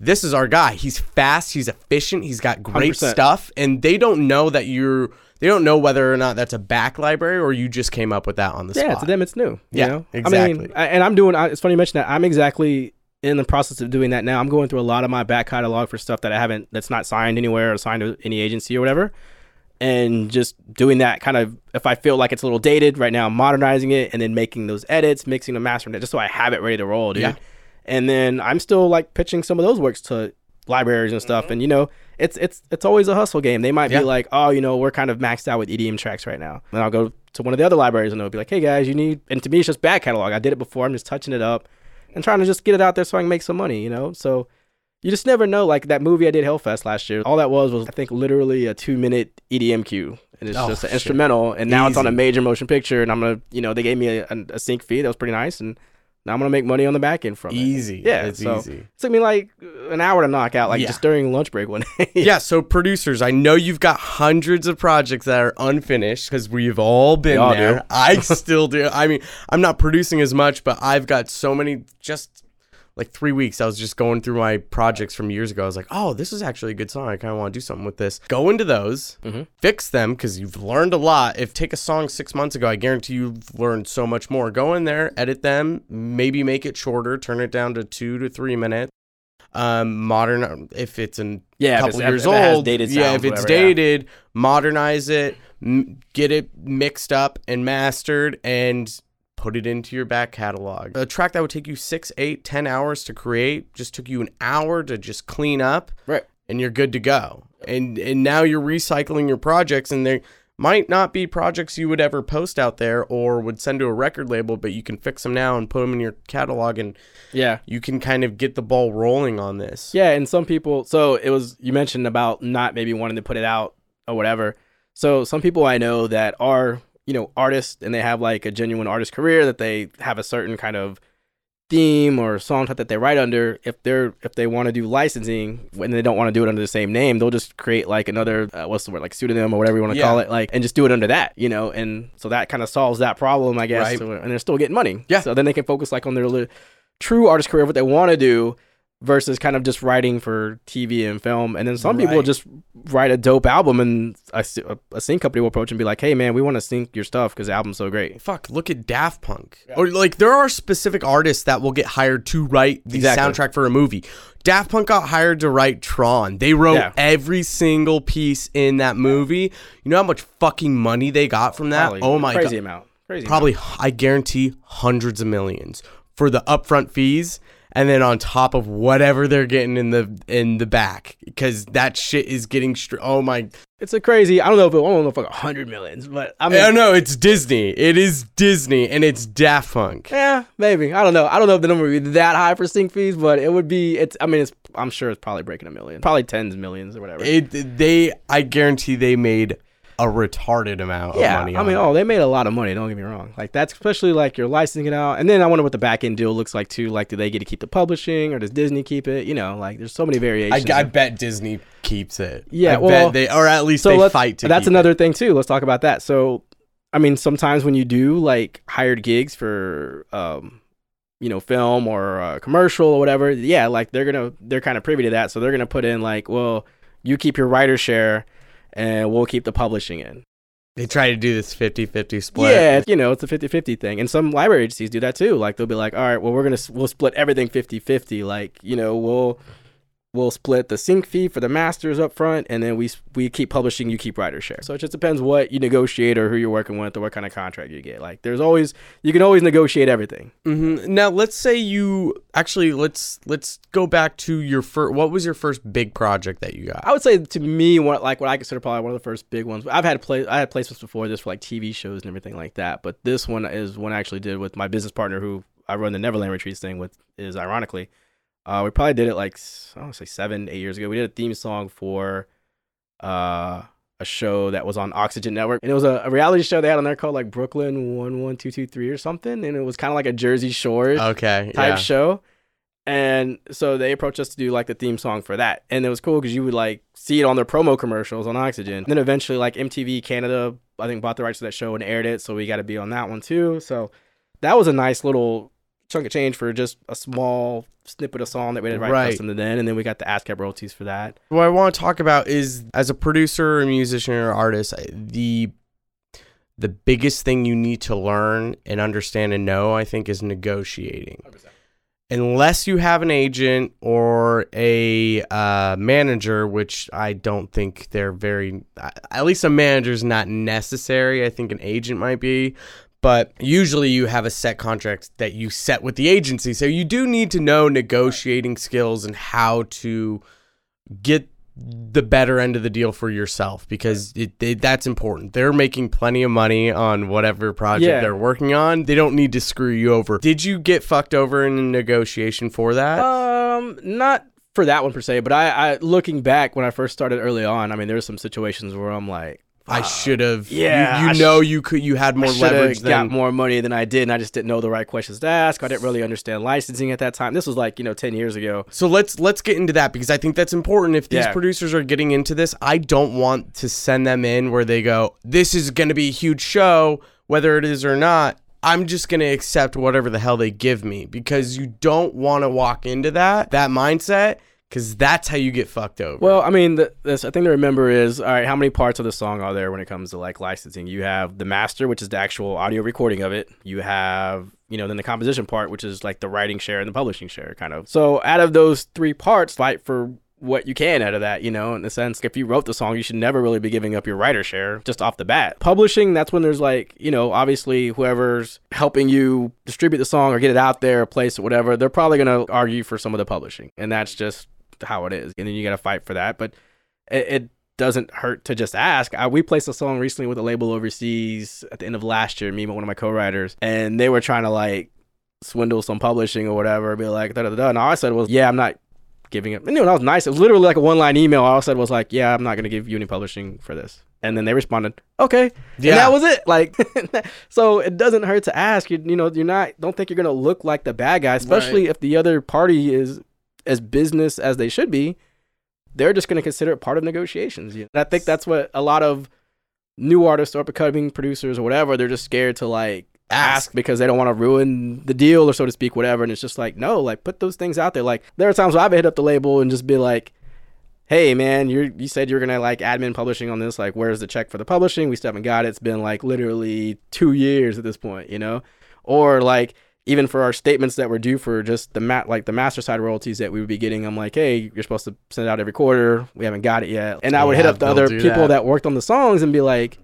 S1: "This is our guy. He's fast, he's efficient, he's got great
S2: 100%.
S1: stuff." And they don't know that you're they don't know whether or not that's a back library or you just came up with that on the
S2: Yeah,
S1: spot.
S2: Yeah, to them it's new. You
S1: Yeah,
S2: know? I
S1: exactly.
S2: mean, I- and I'm doing. I- It's funny you mention that. I'm exactly in the process of doing that now. I'm going through a lot of my back catalog for stuff that I haven't, that's not signed anywhere or signed to any agency or whatever, and just doing that kind of. If I feel like it's a little dated right now, I'm modernizing it and then making those edits, mixing and mastering it, just so I have it ready to roll, dude.
S1: Yeah.
S2: And then I'm still like pitching some of those works to libraries and stuff, mm-hmm. and you know. It's it's it's always a hustle game. They might
S1: Yeah.
S2: be like, oh, you know, we're kind of maxed out with EDM tracks right now. And I'll go to one of the other libraries and they'll be like, hey guys, you need. And to me, it's just back catalog. I did it before. I'm just touching it up and trying to just get it out there so I can make some money. You know, so you just never know. Like that movie I did Hell Fest last year. All that was was I think literally a two minute EDM cue. And it's
S1: Oh,
S2: just an
S1: shit.
S2: instrumental, and now it's on a major motion picture, and I'm gonna, you know, they gave me a, a, a sync fee that was pretty nice, and now I'm gonna make money on the back end from it.
S1: Easy.
S2: Yeah,
S1: it's
S2: so-
S1: easy.
S2: It took me like an hour to knock out, like
S1: Yeah.
S2: just during lunch break one day.
S1: yeah, so producers, I know you've got hundreds of projects that are unfinished because we've all been
S2: all
S1: there. I still do. I mean, I'm not producing as much, but I've got so many. Just like three weeks, I was just going through my projects from years ago. I was like, oh, this is actually a good song. I kind of want to do something with this. Go into those,
S2: Mhm.
S1: fix them because you've learned a lot. If take a song six months ago, I guarantee you've learned so much more. Go in there, edit them, maybe make it shorter, turn it down to two to three minutes. Um, modern if it's a
S2: Yeah, if
S1: couple
S2: it's-
S1: years
S2: if has
S1: old.
S2: dated
S1: yeah, if it's
S2: whatever, yeah.
S1: dated, modernize it, m- get it mixed up and mastered, and put it into your back catalog. A track that would take you six, eight, ten hours to create just took you an hour to just clean up,
S2: Right.
S1: and you're good to go. And and now you're recycling your projects, and they might not be projects you would ever post out there or would send to a record label, but you can fix them now and put them in your catalog, and
S2: Yeah.
S1: you can kind of get the ball rolling on this.
S2: Yeah, and some people. So it was you mentioned about not maybe wanting to put it out or whatever. So some people I know that are you know artists and they have like a genuine artist career that they have a certain kind of theme or song type that they write under. If they're if they want to do licensing when they don't want to do it under the same name, they'll just create like another uh, what's the word like pseudonym or whatever you want to
S1: Yeah.
S2: call it, like and just do it under that, you know. And so that kind of solves that problem, I guess.
S1: Right.
S2: So- and they're still getting money.
S1: Yeah.
S2: So then they can focus like on their li- true artist career, what they want to do, versus kind of just writing for TV and film. And then some people
S1: Right.
S2: just write a dope album, and a, a, sync company will approach and be like, "Hey, man, we want to sync your stuff because the album's so great."
S1: Fuck, look at Daft Punk. Or like there are specific artists that will get hired to write the
S2: Exactly.
S1: soundtrack for a movie. Daft Punk got hired to write Tron. They wrote
S2: Yeah.
S1: every single piece in that movie. You know how much fucking money they got from that?
S2: Probably
S1: oh my God.
S2: crazy
S1: god.
S2: amount, crazy.
S1: Probably I guarantee hundreds of millions for the upfront fees and then on top of whatever they're getting in the in the back cuz that shit is getting str- oh my.
S2: It's a crazy. I don't know if it, I don't know if like a hundred millions, but I mean,
S1: I don't know it's Disney. It is Disney and it's Daft Punk.
S2: Yeah, maybe. I don't know. I don't know if the number would be that high for sync fees, but it would be. It's. I mean, it's. I'm sure it's probably breaking a million. Probably tens of millions or whatever.
S1: It they I guarantee they made a retarded amount
S2: yeah,
S1: of money.
S2: I mean,
S1: it.
S2: oh, they made a lot of money. Don't get me wrong. Like that's especially like you're licensing it out, and then I wonder what the back end deal looks like too. Like, do they get to keep the publishing, or does Disney keep it? You know, like there's so many variations.
S1: I
S2: of-
S1: bet Disney keeps it.
S2: Yeah,
S1: I
S2: well,
S1: bet they or at least
S2: so
S1: they fight to.
S2: That's another thing too. Let's talk about that. So, I mean, sometimes when you do like hired gigs for, um, you know, film or uh, commercial or whatever, yeah, like they're gonna they're kind of privy to that, so they're gonna put in like, well, you keep your writer share, and we'll keep the publishing in.
S1: They try to do this 50-50 split.
S2: Yeah, you know, it's a 50-50 thing. And some library agencies do that too. Like they'll be like, "All right, well, we're going to we'll split everything 50-50. Like, you know, we'll we'll split the sync fee for the masters up front, and then we we keep publishing, you keep writer share. So it just depends what you negotiate or who you're working with or what kind of contract you get. Like there's always you can always negotiate everything.
S1: Mm-hmm. Now let's say you actually let's let's go back to your first. What was your first big project that you got?
S2: I would say to me, what like what I consider probably one of the first big ones. I've had play I had placements before this for like TV shows and everything like that, but this one is one I actually did with my business partner who I run the Neverland Retreats thing with. Is ironically. Uh, we probably did it like I don't say seven, eight years ago. We did a theme song for uh, a show that was on Oxygen Network, and it was a, a, reality show they had on there called like Brooklyn One One Two Two Three or something, and it was kind of like a Jersey Shore
S1: okay
S2: type
S1: yeah.
S2: show. And so they approached us to do like the theme song for that, and it was cool because you would like see it on their promo commercials on Oxygen. And then eventually, like MTV Canada, I think bought the rights to that show and aired it, so we got to be on that one too. So that was a nice little chunk of change for just a small snippet of song that we had to write
S1: Right.
S2: custom to then, and then we got the ASCAP royalties for that.
S1: What I want to talk about is as a producer, or musician, or artist, the the biggest thing you need to learn and understand and know, I think, is negotiating. Unless you have an agent or a uh, manager, which I don't think they're very, at least a manager is not necessary. I think an agent might be. But usually you have a set contract that you set with the agency. So you do need to know negotiating skills and how to get the better end of the deal for yourself because it, it, that's important. They're making plenty of money on whatever project
S2: Yeah.
S1: they're working on. They don't need to screw you over. Did you get fucked over in a negotiation for that?
S2: Um, not for that one per se, but I, I looking back when I first started early on, I mean, there were some situations where I'm like,
S1: I uh, should have.
S2: yeah,
S1: you, you
S2: sh-
S1: know you could. You had more
S2: I
S1: leverage
S2: got more money than I did, and I just didn't know the right questions to ask. I didn't really understand licensing at that time. This was like you know ten years ago.
S1: So let's let's get into that because I think that's important. If these
S2: Yeah.
S1: producers are getting into this, I don't want to send them in where they go, "This is going to be a huge show, whether it is or not." I'm just going to accept whatever the hell they give me because you don't want to walk into that that mindset because that's how you get fucked over.
S2: Well, I mean, the, this I think to remember is all right. How many parts of the song are there when it comes to like licensing? You have the master, which is the actual audio recording of it. You have you know then the composition part, which is like the writing share and the publishing share, kind of. So out of those three parts, fight for what you can out of that, you know, in the sense if you wrote the song, you should never really be giving up your writer share just off the bat. Publishing, that's when there's like, you know, obviously whoever's helping you distribute the song or get it out there, place it, whatever, they're probably gonna argue for some of the publishing. And that's just how it is. And then you gotta fight for that. But it, it doesn't hurt to just ask. I, we placed a song recently with a label overseas at the end of last year, me and one of my co-writers, and they were trying to like swindle some publishing or whatever, be like da da da. And all I said was, yeah, I'm not giving it. And, you know, that was nice. It was literally like a one line email. All I said was like, yeah, I'm not gonna give you any publishing for this. And then they responded, okay.
S1: Yeah.
S2: And that was it. Like, so it doesn't hurt to ask. You, you know, you're not. Don't think you're gonna look like the bad guy, especially if the other party is as business as they should be. They're just gonna consider it part of negotiations. You know? And I think that's what a lot of new artists or up and coming producers or whatever. They're just scared to like ask because they don't want to ruin the deal or so to speak, whatever. And it's just like, no, like put those things out there. Like there are times where I've hit up the label and just be like, hey man, you you said you're gonna like admin publishing on this. Like, where's the check for the publishing? We still haven't got it. It's been like literally two years at this point, you know? Or like even for our statements that were due for just the mat like the master side royalties that we would be getting, I'm like, hey, you're supposed to send it out every quarter. We haven't got it yet. And I would hit up the other people
S1: that.
S2: that worked on the songs and be like,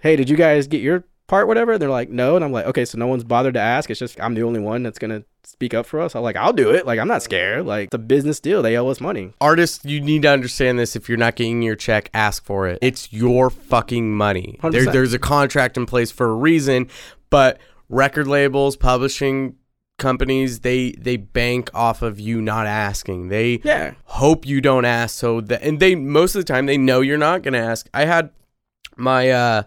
S2: hey, did you guys get your part, whatever? They're like, no. And I'm like, okay, so no one's bothered to ask. It's just I'm the only one that's gonna speak up for us. I'm like, I'll do it. Like, I'm not scared. Like, it's a business deal. They owe us money.
S1: artists, you need to understand this. If you're not getting your check, ask for it. It's your fucking money. There, there's a contract in place for a reason, but record labels, publishing companies, they they bank off of you not asking. They
S2: Yeah.
S1: hope you don't ask so that and they most of the time they know you're not going to ask. I had my uh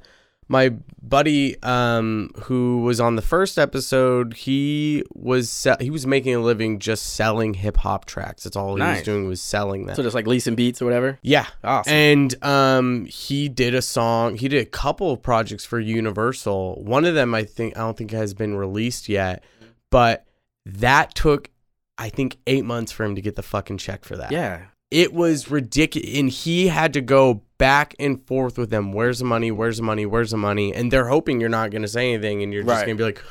S1: my buddy um who was on the first episode he was se- he was making a living just selling hip hop tracks that's all he was doing was selling them
S2: So just like leasing beats or whatever.
S1: yeah
S2: Awesome.
S1: and um he did a song he did a couple of projects for universal one of them i think i don't think has been released yet but that took i think eight months for him to get the fucking check for that
S2: yeah.
S1: It was ridiculous and he had to go back and forth with them where's the money where's the money where's the money and they're hoping you're not going to say anything and you're just
S2: Right.
S1: going to be like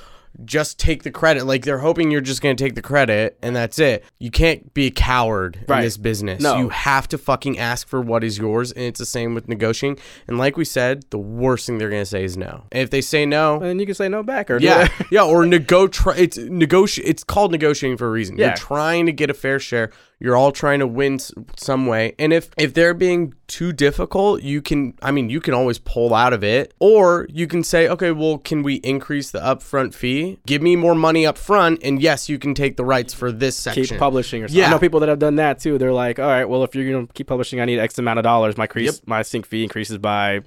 S1: just take the credit. Like they're hoping you're just gonna take the credit and that's it. You can't be a coward
S2: Right.
S1: in this business.
S2: No.
S1: You have to fucking ask for what is yours, and it's the same with negotiating. And like we said, the worst thing they're gonna say is no. And if they say no,
S2: And you can say no back or
S1: yeah, yeah, or nego. Try, it's negoti It's called negotiating for a reason.
S2: Yeah.
S1: You're trying to get a fair share. You're all trying to win some way. And if if they're being too difficult, you can. I mean, you can always pull out of it, or you can say, okay, well, can we increase the upfront fee? Give me more money up front, and yes, you can take the rights for this section.
S2: keep publishing or something.
S1: Yeah.
S2: I know people that have done that too. They're like, all right, well, if you're gonna keep publishing, I need X amount of dollars. My crease,
S1: Yep.
S2: my sync fee increases by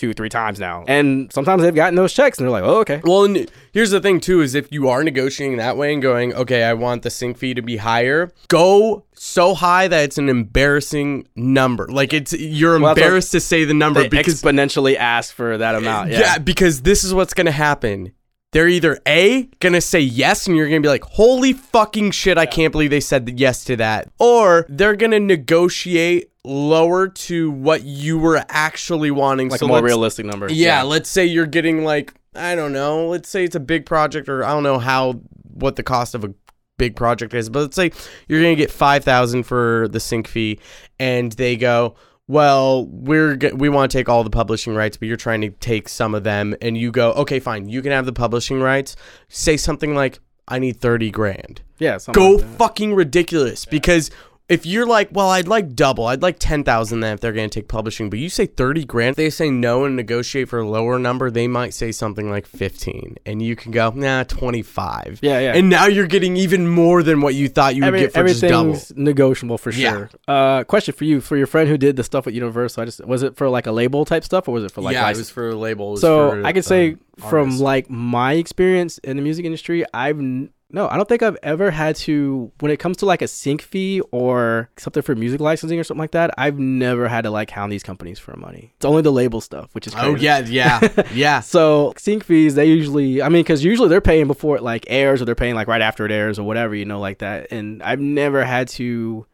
S2: two, three times now. And sometimes they've gotten those checks, and they're like, oh, okay.
S1: Well, and here's the thing too: is if you are negotiating that way and going, okay, I want the sync fee to be higher, go so high that it's an embarrassing number. Like it's you're
S2: Well,
S1: embarrassed to say the number
S2: They
S1: because
S2: exponentially ask for that amount.
S1: yeah.
S2: Yeah.
S1: because this is what's gonna happen. They're either A, gonna say yes, and you're gonna be like, holy fucking shit, I can't believe they said yes to that. Or they're gonna negotiate lower to what you were actually wanting.
S2: like
S1: so
S2: a more realistic number.
S1: yeah, let's say you're getting like I don't know. Let's say it's a big project, or I don't know how what the cost of a big project is, but let's say you're gonna get five thousand for the sync fee, and they go, well, we're we want to take all the publishing rights, but you're trying to take some of them, and you go, okay, fine, you can have the publishing rights. Say something like, I need thirty grand
S2: Yeah.
S1: go
S2: like
S1: fucking ridiculous because if you're like, well, I'd like double, I'd like ten thousand then if they're gonna take publishing, but you say thirty grand, they say no and negotiate for a lower number, they might say something like fifteen, and you can go, nah, twenty five.
S2: Yeah, yeah.
S1: And now you're getting even more than what you thought you would
S2: Every,
S1: get for just double.
S2: everything's negotiable for
S1: Yeah.
S2: sure. Uh, question for you: for your friend who did the stuff at Universal, I just was it for like a label type stuff, or was it for like
S1: yeah,
S2: license?
S1: it was for a label.
S2: so
S1: for,
S2: I could say
S1: um,
S2: from
S1: artists.
S2: like my experience in the music industry, I've n- no, I don't think I've ever had to when it comes to like a sync fee or something for music licensing or something like that. I've never had to like hound these companies for money. It's only the label stuff, which is crazy.
S1: Oh yeah, yeah, yeah.
S2: So sync fees, they usually, I mean, because usually they're paying before it like airs, or they're paying like right after it airs, or whatever, you know, like that. And I've never had to.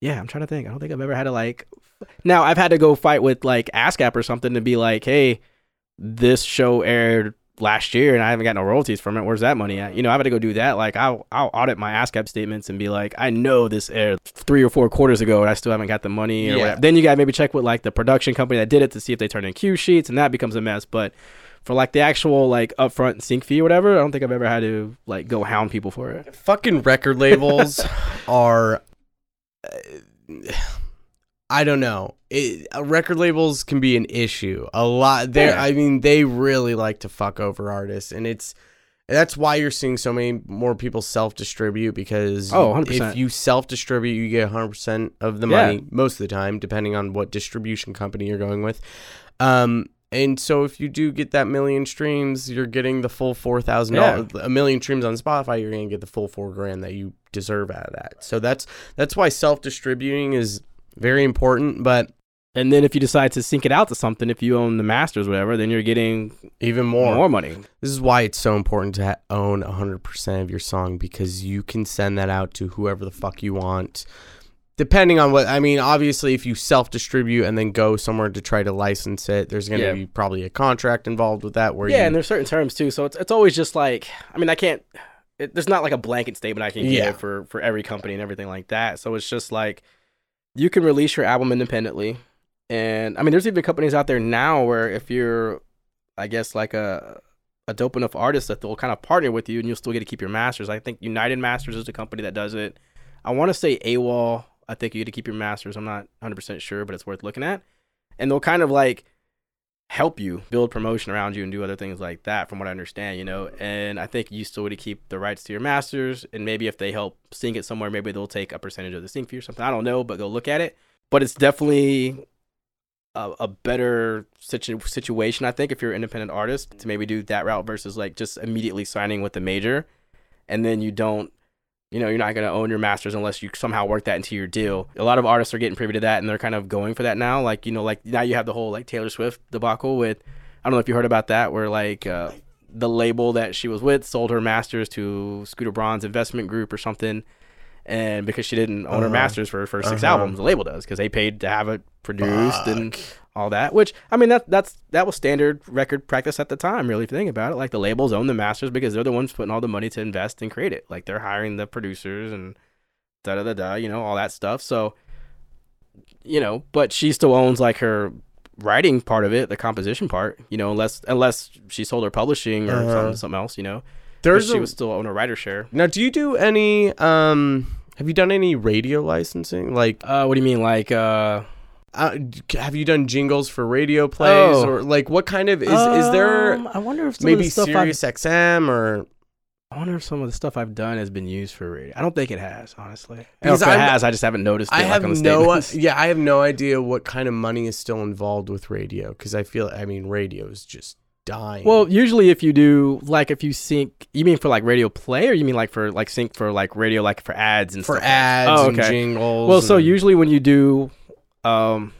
S2: Yeah, I'm trying to think. I don't think I've ever had to like. Now I've had to go fight with like ASCAP or something to be like, hey, this show aired last year and I haven't got no royalties from it. Where's that money at? You know, I've had to go do that. Like I'll I'll audit my ASCAP statements and be like, I know this aired three or four quarters ago and I still haven't got the money or
S1: Yeah.
S2: whatever. Then you gotta maybe check with like the production company that did it to see if they turn in cue sheets and that becomes a mess. But for like the actual like upfront sync fee or whatever, I don't think I've ever had to like go hound people for it.
S1: fucking record labels are uh, I don't know. It, uh, record labels can be an issue. A lot there
S2: Yeah.
S1: I mean they really like to fuck over artists and it's that's why you're seeing so many more people self-distribute because
S2: Oh, 100%.
S1: if you self-distribute you get 100% of the
S2: Yeah.
S1: money most of the time depending on what distribution company you're going with. Um and so if you do get that million streams, you're getting the full four thousand dollars. A million streams on Spotify, you're gonna get the full four grand that you deserve out of that. So that's that's why self distributing is very important. But
S2: And then if you decide to sync it out to something, if you own the masters, whatever, then you're getting
S1: even
S2: more,
S1: more,
S2: money.
S1: this is why it's so important to ha- own hundred percent of your song because you can send that out to whoever the fuck you want. Depending on what I mean, obviously, if you self distribute and then go somewhere to try to license it, there's going to
S2: Yeah.
S1: be probably a contract involved with that. Where
S2: Yeah,
S1: you,
S2: and there's certain terms too. So it's it's always just like I mean I can't. It, there's not like a blanket statement I can
S1: Yeah.
S2: give for for every company and everything like that. So it's just like you can release your album independently, and I mean there's even companies out there now where if you're, I guess like a a dope enough artist that they'll kind of partner with you and you'll still get to keep your masters. I think United Masters is the company that does it. I want to say AWAL. I think you get to keep your masters. I'm not 100% sure, but it's worth looking at. And they'll kind of like help you build promotion around you and do other things like that from what I understand, you know. And I think you still would keep the rights to your masters and maybe if they help sync it somewhere, maybe they'll take a percentage of the sync fee or something. I don't know, but go look at it. But it's definitely a, a better situ- situation, I think, if you're an independent artist to maybe do that route versus like just immediately signing with the major and then you don't you know, you're not going to own your masters unless you somehow work that into your deal. A lot of artists are getting privy to that and they're kind of going for that now. Like, you know, like now you have the whole like Taylor Swift debacle with, I don't know if you heard about that, where like uh, the label that she was with sold her masters to Scooter Braun's investment group or something. And because she didn't own her
S1: Uh-huh.
S2: masters for her first six
S1: Uh-huh.
S2: albums, the label does because they paid to have it produced and all that. Which I mean that that's that was standard record practice at the time. Really, if you think about it, like the labels own the masters because they're the ones putting all the money to invest and create it. Like they're hiring the producers and da da da da, you know, all that stuff. So, you know, but she still owns like her writing part of it, the composition part. You know, unless unless she sold her publishing or
S1: Uh-huh.
S2: something, something else. You know,
S1: There's
S2: but she
S1: a,
S2: was still on a writer share.
S1: now. Do you do any? Um, have you done any radio licensing? Like,
S2: Uh, what do you mean, like? uh
S1: uh, have you done jingles for radio plays
S2: Oh.
S1: or like what kind of is is there
S2: um, I wonder if some
S1: maybe
S2: of the stuff I've
S1: Sirius XM or
S2: I wonder if some of the stuff I've done has been used for radio. I don't think it has, honestly.
S1: Because
S2: if it
S1: I'm-
S2: has, I just haven't noticed. It,
S1: I
S2: like,
S1: have
S2: on the
S1: no
S2: statements.
S1: yeah I have no idea what kind of money is still involved with radio because I feel I mean radio is just dying.
S2: Well, usually if you do like if you sync, you mean for like radio play, or you mean like for like sync for like radio, like for ads and
S1: for
S2: stuff? like-
S1: ads
S2: Oh,
S1: and
S2: okay.
S1: jingles.
S2: Well, so usually when you do, um,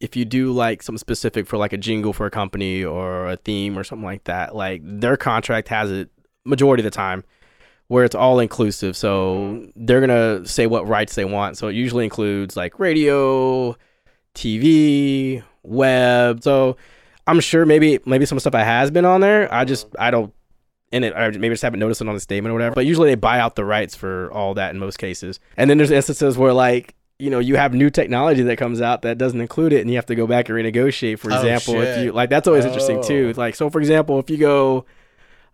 S2: if you do like something specific for like a jingle for a company or a theme or something like that, like their contract has it majority of the time where it's all inclusive. So they're gonna say what rights they want. So it usually includes like radio, TV, web. So I'm sure maybe maybe some stuff I has been on there. I just I don't in it. I maybe just haven't noticed it on the statement or whatever. But usually they buy out the rights for all that in most cases. And then there's instances where like you know you have new technology that comes out that doesn't include it, and you have to go back and renegotiate. For
S1: Oh,
S2: example, if you like that's always interesting too.
S1: Oh.
S2: Like so, for example, if you go.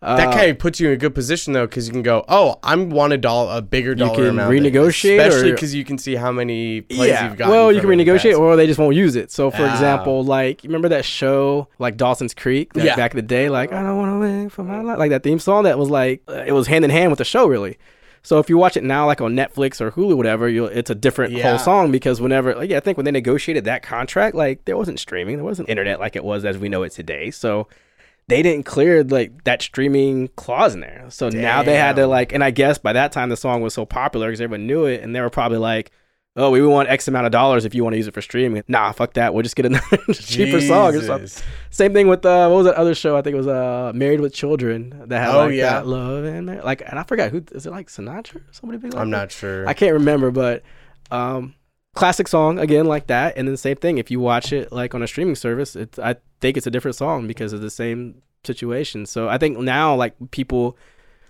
S2: Uh,
S1: that kind of puts you in a good position though because you can go oh I want a dollar a bigger dollar
S2: can
S1: amount
S2: renegotiate
S1: especially because you can see how many plays
S2: yeah.
S1: you've got.
S2: Well, you can renegotiate, or they just won't use it. So, for
S1: Ah.
S2: example, like remember that show, like Dawson's Creek, that
S1: Yeah.
S2: back in the day, like I don't want to win for my life, like that theme song that was like uh, it was hand in hand with the show, really. So if you watch it now, like on Netflix or Hulu, whatever, you'll, it's a different
S1: Yeah.
S2: whole song because whenever, like, yeah, I think when they negotiated that contract, like there wasn't streaming, there wasn't internet like it was as we know it today. So they didn't clear like that streaming clause in there. So now they had to like, and I guess by that time the song was so popular because everyone knew it, and they were probably like, "Oh, we want X amount of dollars if you want to use it for streaming." Nah, fuck that. We'll just get another cheaper song or something. Same thing with uh, what was that other show? I think it was uh, Married with Children that had
S1: Oh,
S2: like
S1: yeah.
S2: that love and Mar- like, and I forgot who is it like Sinatra? Somebody big like
S1: I'm
S2: that?
S1: not sure.
S2: I can't remember, but um, classic song again like that. And then same thing if you watch it like on a streaming service, it's I think it's a different song because of the same situation. So I think now like people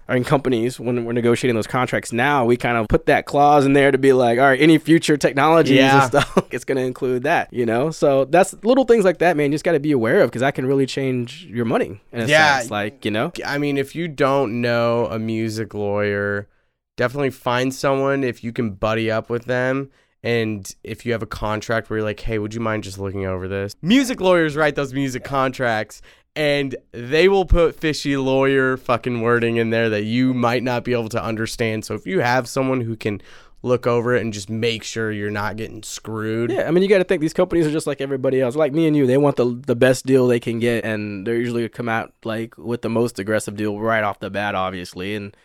S2: in companies when we're negotiating those contracts now we kind of put that clause in there to be like all right any future technologies
S1: Yeah.
S2: and stuff it's going to include that you know so that's little things like that man you just got to be aware of because that can really change your money in a
S1: Yeah.
S2: sense like you know
S1: I mean, if you don't know a music lawyer, definitely find someone if you can buddy up with them. And if you have a contract where you're like, hey, would you mind just looking over this? Music lawyers write those music contracts and they will put fishy lawyer fucking wording in there that you might not be able to understand. So if you have someone who can look over it and just make sure you're not getting screwed.
S2: Yeah, I mean, you got to think these companies are just like everybody else. Like me and you, they want the the best deal they can get, and they're usually gonna come out like with the most aggressive deal right off the bat, obviously. And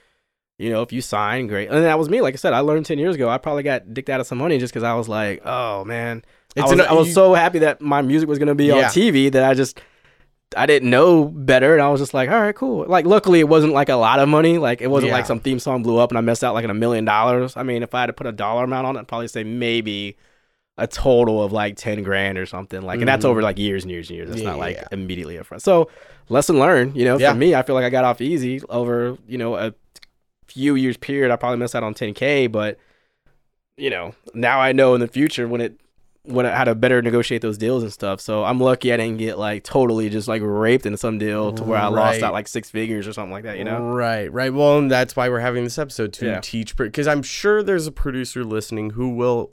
S2: you know, if you sign, great. And that was me. Like I said, I learned ten years ago. I probably got dicked out of some money just because I was like, oh man,
S1: It's
S2: I was,
S1: an-
S2: I was so happy that my music was gonna be
S1: Yeah.
S2: on TV that I just. I didn't know better, and I was just like, "All right, cool." Like, luckily, it wasn't like a lot of money. Like, it wasn't
S1: Yeah.
S2: like some theme song blew up and I missed out like in a million dollars. I mean, if I had to put a dollar amount on it, I'd probably say maybe a total of like 10 grand or something like and that's
S1: Mhm.
S2: over like years and years and years that's not like
S1: Yeah.
S2: immediately upfront so lesson learned you know
S1: Yeah.
S2: for me i feel like i got off easy over you know a few years period i probably missed out on 10k but you know now i know in the future when it I how to better negotiate those deals and stuff so i'm lucky i didn't get like totally just like raped in some deal to where i mm,
S1: lost
S2: out like six figures or something like that you know
S1: Right, right. Well, and that's why we're having this episode to
S2: Yeah.
S1: teach because I'm sure there's a producer listening who will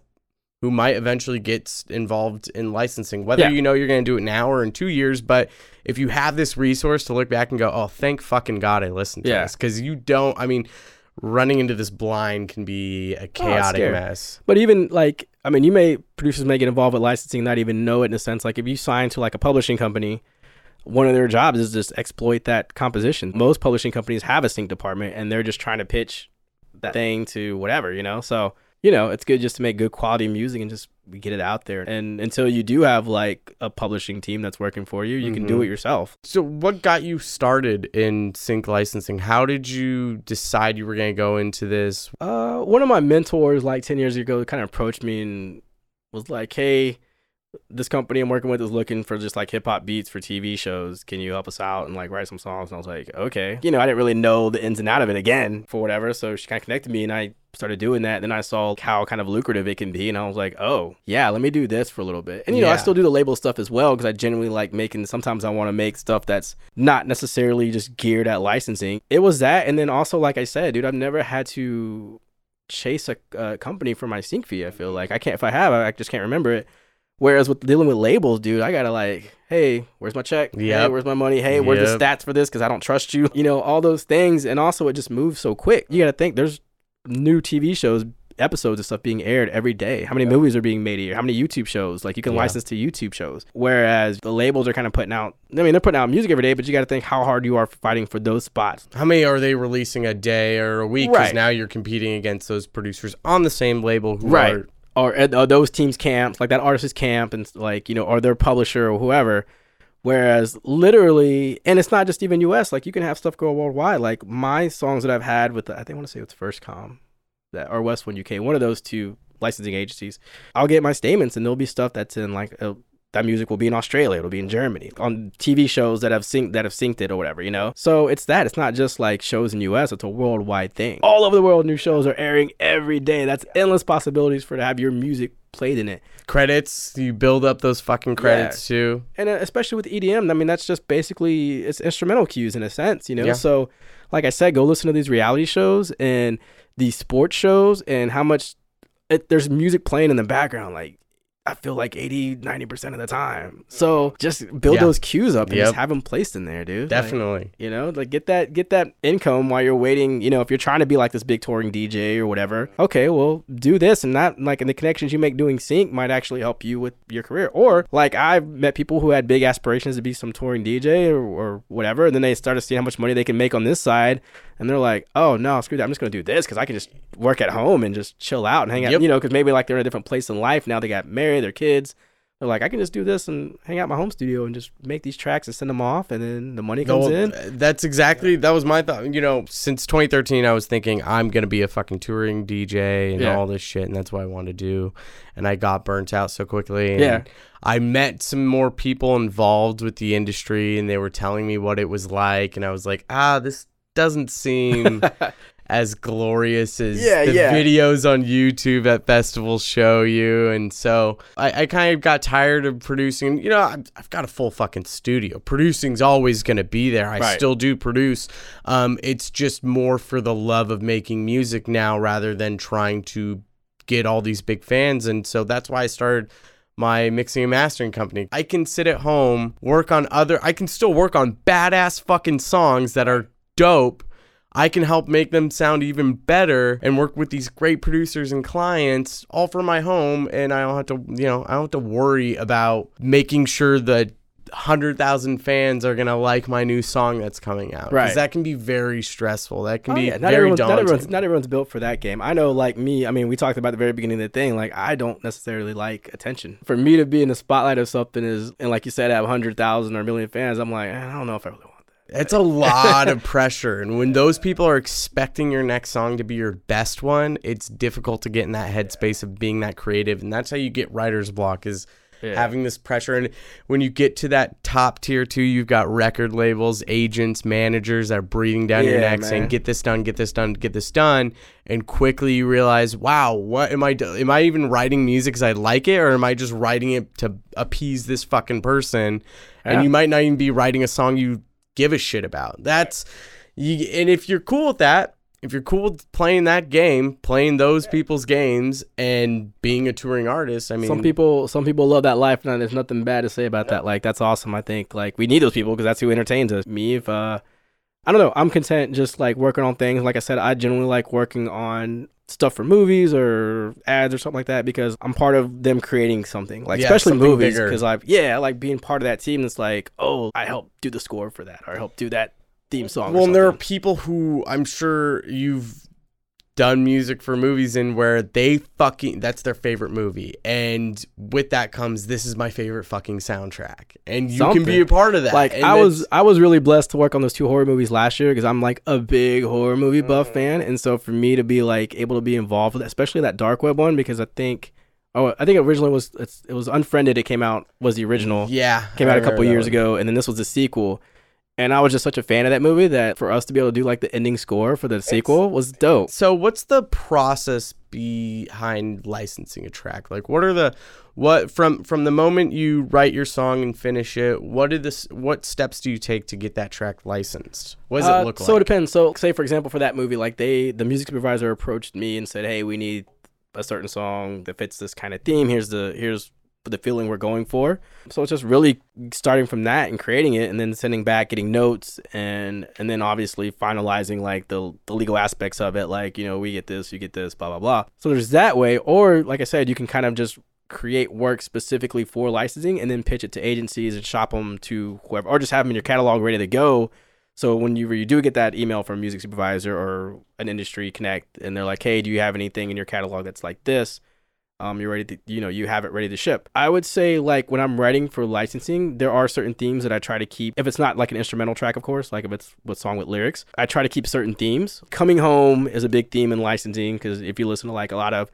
S1: who might eventually get involved in licensing whether
S2: Yeah.
S1: you know you're going to do it now or in 2 years, but if you have this resource to look back and go, "Oh, thank fucking God I listened to
S2: Yeah.
S1: this." Cuz you don't I mean running into this blind can be a oh, chaotic
S2: scary.
S1: mess.
S2: But even like, I mean, you may producers may get involved with licensing, not even know it in a sense. Like if you sign to like a publishing company, one of their jobs is just exploit that composition. Most publishing companies have a sync department, and they're just trying to pitch that thing to whatever, you know. So you know, it's good just to make good quality music and just get it out there. And until you do have like a publishing team that's working for you, you can do
S1: Mhm.
S2: it yourself.
S1: So, what got you started in sync licensing? How did you decide you were going to go into this?
S2: Uh, one of my mentors, like ten years ago, kind of approached me and was like, "Hey, this company I'm working with is looking for just like hip hop beats for TV shows. Can you help us out and like write some songs?" And I was like, "Okay." You know, I didn't really know the ins and out of it again for whatever. So she kind of connected me, and I started doing that. Then I saw how kind of lucrative it can be, and I was like, "Oh, yeah, let me do this for a little bit." And you know, I still do the label stuff as well because I genuinely like making. Sometimes I want to make stuff that's not necessarily just geared at licensing. It was that, and then also, like I said, dude, I've never had to chase a, a company for my sync fee. I feel mm-hmm. like I can't. If I have, I just can't remember it. Whereas with dealing with labels, dude, I gotta like, hey, where's my check? Hey, where's my money? Hey, where's the stats for this? Because I don't trust you. You know, all those things, and also it just moves so quick. You gotta think there's new TV shows, episodes of stuff being aired every day. How many movies are being made a year? How many YouTube shows? Like you can
S1: Yeah.
S2: license to YouTube shows. Whereas the labels are kind of putting out. I mean, they're putting out music every day, but you got to think how hard you are fighting for those spots.
S1: How many are they releasing a day or a week? Because
S2: Right.
S1: now you're competing against those producers on the same label who
S2: Right.
S1: are
S2: or those teams camps like that artist's camp and like you know or their publisher or whoever. Whereas literally and it's not just even us like you can have stuff go worldwide. Like my songs that i've had with the, i think i want to say it's first com that or west uk one of those two licensing agencies i'll get my statements and there'll be stuff that's in like uh that music will be in Australia. It'll be in Germany on TV shows that have synced that have synced it or whatever, you know. So it's that. It's not just like shows in U.S. It's a worldwide thing. All over the world, new shows are airing every day. That's endless possibilities for to have your music played in it.
S1: credits. You build up those fucking credits too.
S2: and uh, especially with EDM, I mean that's just basically it's instrumental cues in a sense, you know.
S1: Yeah.
S2: So, like I said, go listen to these reality shows and these sports shows, and how much it, there's music playing in the background, like. I feel like 80, 90% of the time. So just build
S1: Yeah.
S2: those cues up and
S1: Yep.
S2: just have them placed in there, dude. Like,
S1: Definitely.
S2: you know, like get that get that income while you're waiting. You know, if you're trying to be like this big touring DJ or whatever, okay, well do this and that. Like, and the connections you make doing sync might actually help you with your career. Or like I've met people who had big aspirations to be some touring DJ or, or whatever, and then they started seeing how much money they can make on this side, and they're like, oh no, screw that, I'm just gonna do this because I can just work at home and just chill out and hang out.
S1: Yep.
S2: You know, because maybe like they're in a different place in life now. They got married, their kids. They're like, I can just do this and hang out my home studio and just make these tracks and send them off, and then the money comes
S1: Well,
S2: in.
S1: That's exactly that was my thought. You know, since 2013, I was thinking I'm gonna be a fucking touring DJ and
S2: Yeah.
S1: all this shit, and that's what I want to do. And I got burnt out so quickly. And
S2: Yeah.
S1: I met some more people involved with the industry, and they were telling me what it was like, and I was like, ah, this doesn't seem as glorious as
S2: Yeah,
S1: the
S2: yeah.
S1: videos on YouTube at festivals show you. And so I, I kind of got tired of producing. You know, I've, I've got a full fucking studio. Producing's always going to be there. I
S2: Right.
S1: still do produce. Um, it's just more for the love of making music now rather than trying to get all these big fans. And so that's why I started my mixing and mastering company. I can sit at home, work on other I can still work on badass fucking songs that are dope. I can help make them sound even better and work with these great producers and clients all from my home and I don't have to, you know, I don't have to worry about making sure that 100,000 fans are going to like my new song that's coming out.
S2: Right.
S1: Because that can be very stressful. That can
S2: Oh,
S1: be
S2: yeah. Not
S1: very
S2: everyone's,
S1: daunting.
S2: not everyone's not everyone's built for that game. I know, like me. I mean, we talked about the very beginning of the thing. Like, I don't necessarily like attention. For me to be in the spotlight of something is, and like you said, have hundred thousand or a million fans. I'm like, I don't know if I really.
S1: It's a lot of pressure. And when those people are expecting your next song to be your best one, it's difficult to get in that headspace of being that creative. And that's how you get writer's block is having this pressure. And when you get to that top tier two, you've got record labels, agents, managers that are breathing down your
S2: Yeah,
S1: neck saying, get this done, get this done, get this done. And quickly you realize, wow, what am I do- Am I even writing music because I like it? Or am I just writing it to appease this fucking person?
S2: Yeah.
S1: And you might not even be writing a song you give a shit about. That's you and if you're cool with that, if you're cool with playing that game, playing those people's games and being a touring artist, I mean
S2: some people, some people love that life, and there's nothing bad to say about that. Like, that's awesome. I think like we need those people because that's who entertains us. Me, if uh, I don't know, I'm content just like working on things. Like I said, I generally like working on stuff for movies or ads or something like that because I'm part of them creating something. Like
S1: Yeah,
S2: especially
S1: something
S2: movies because I've yeah, I like being part of that team. That's like, oh, I help do the score for that or I help do that theme song. or
S1: Well, and there are people who I'm sure you've done music for movies in where they fucking that's their favorite movie and with that comes this is my favorite fucking soundtrack and you can be a part of that
S2: like
S1: And
S2: I was I was really blessed to work on those two horror movies last year because I'm like a big horror movie buff mm. fan, and so for me to be like able to be involved with, especially that dark web one, because I think Oh, I think originally was it's, it was Unfriended. It came out was the original.
S1: Yeah,
S2: came out a couple years
S1: one.
S2: ago, and then this was the sequel. And I was just such a fan of that movie that for us to be able to do like the ending score for the sequel was dope.
S1: So what's the process behind licensing a track? Like what are the what from from the moment you write your song and finish it, what did this what steps do you take to get that track licensed? What does
S2: Uh,
S1: it look like?
S2: So it depends. So say for example for that movie, like they the music supervisor approached me and said, "Hey, we need a certain song that fits this kind of theme. Here's the here's the feeling we're going for." So it's just really starting from that and creating it, and then sending back, getting notes, and and then obviously finalizing like the the legal aspects of it. Like you know, we get this, you get this, blah blah blah. So there's that way, or like I said, you can kind of just create work specifically for licensing and then pitch it to agencies and shop them to whoever or just have them in your catalog ready to go so when you you do get that email from a music supervisor or an industry connect, and they're like, "Hey, do you have anything in your catalog that's like this?" Um, you're ready to, you know, you have it ready to ship. I would say like when I'm writing for licensing, there are certain themes that I try to keep. If it's not like an instrumental track, of course, like if it's with song with lyrics, I try to keep certain themes. Coming home is a big theme in licensing because if you listen to like a lot of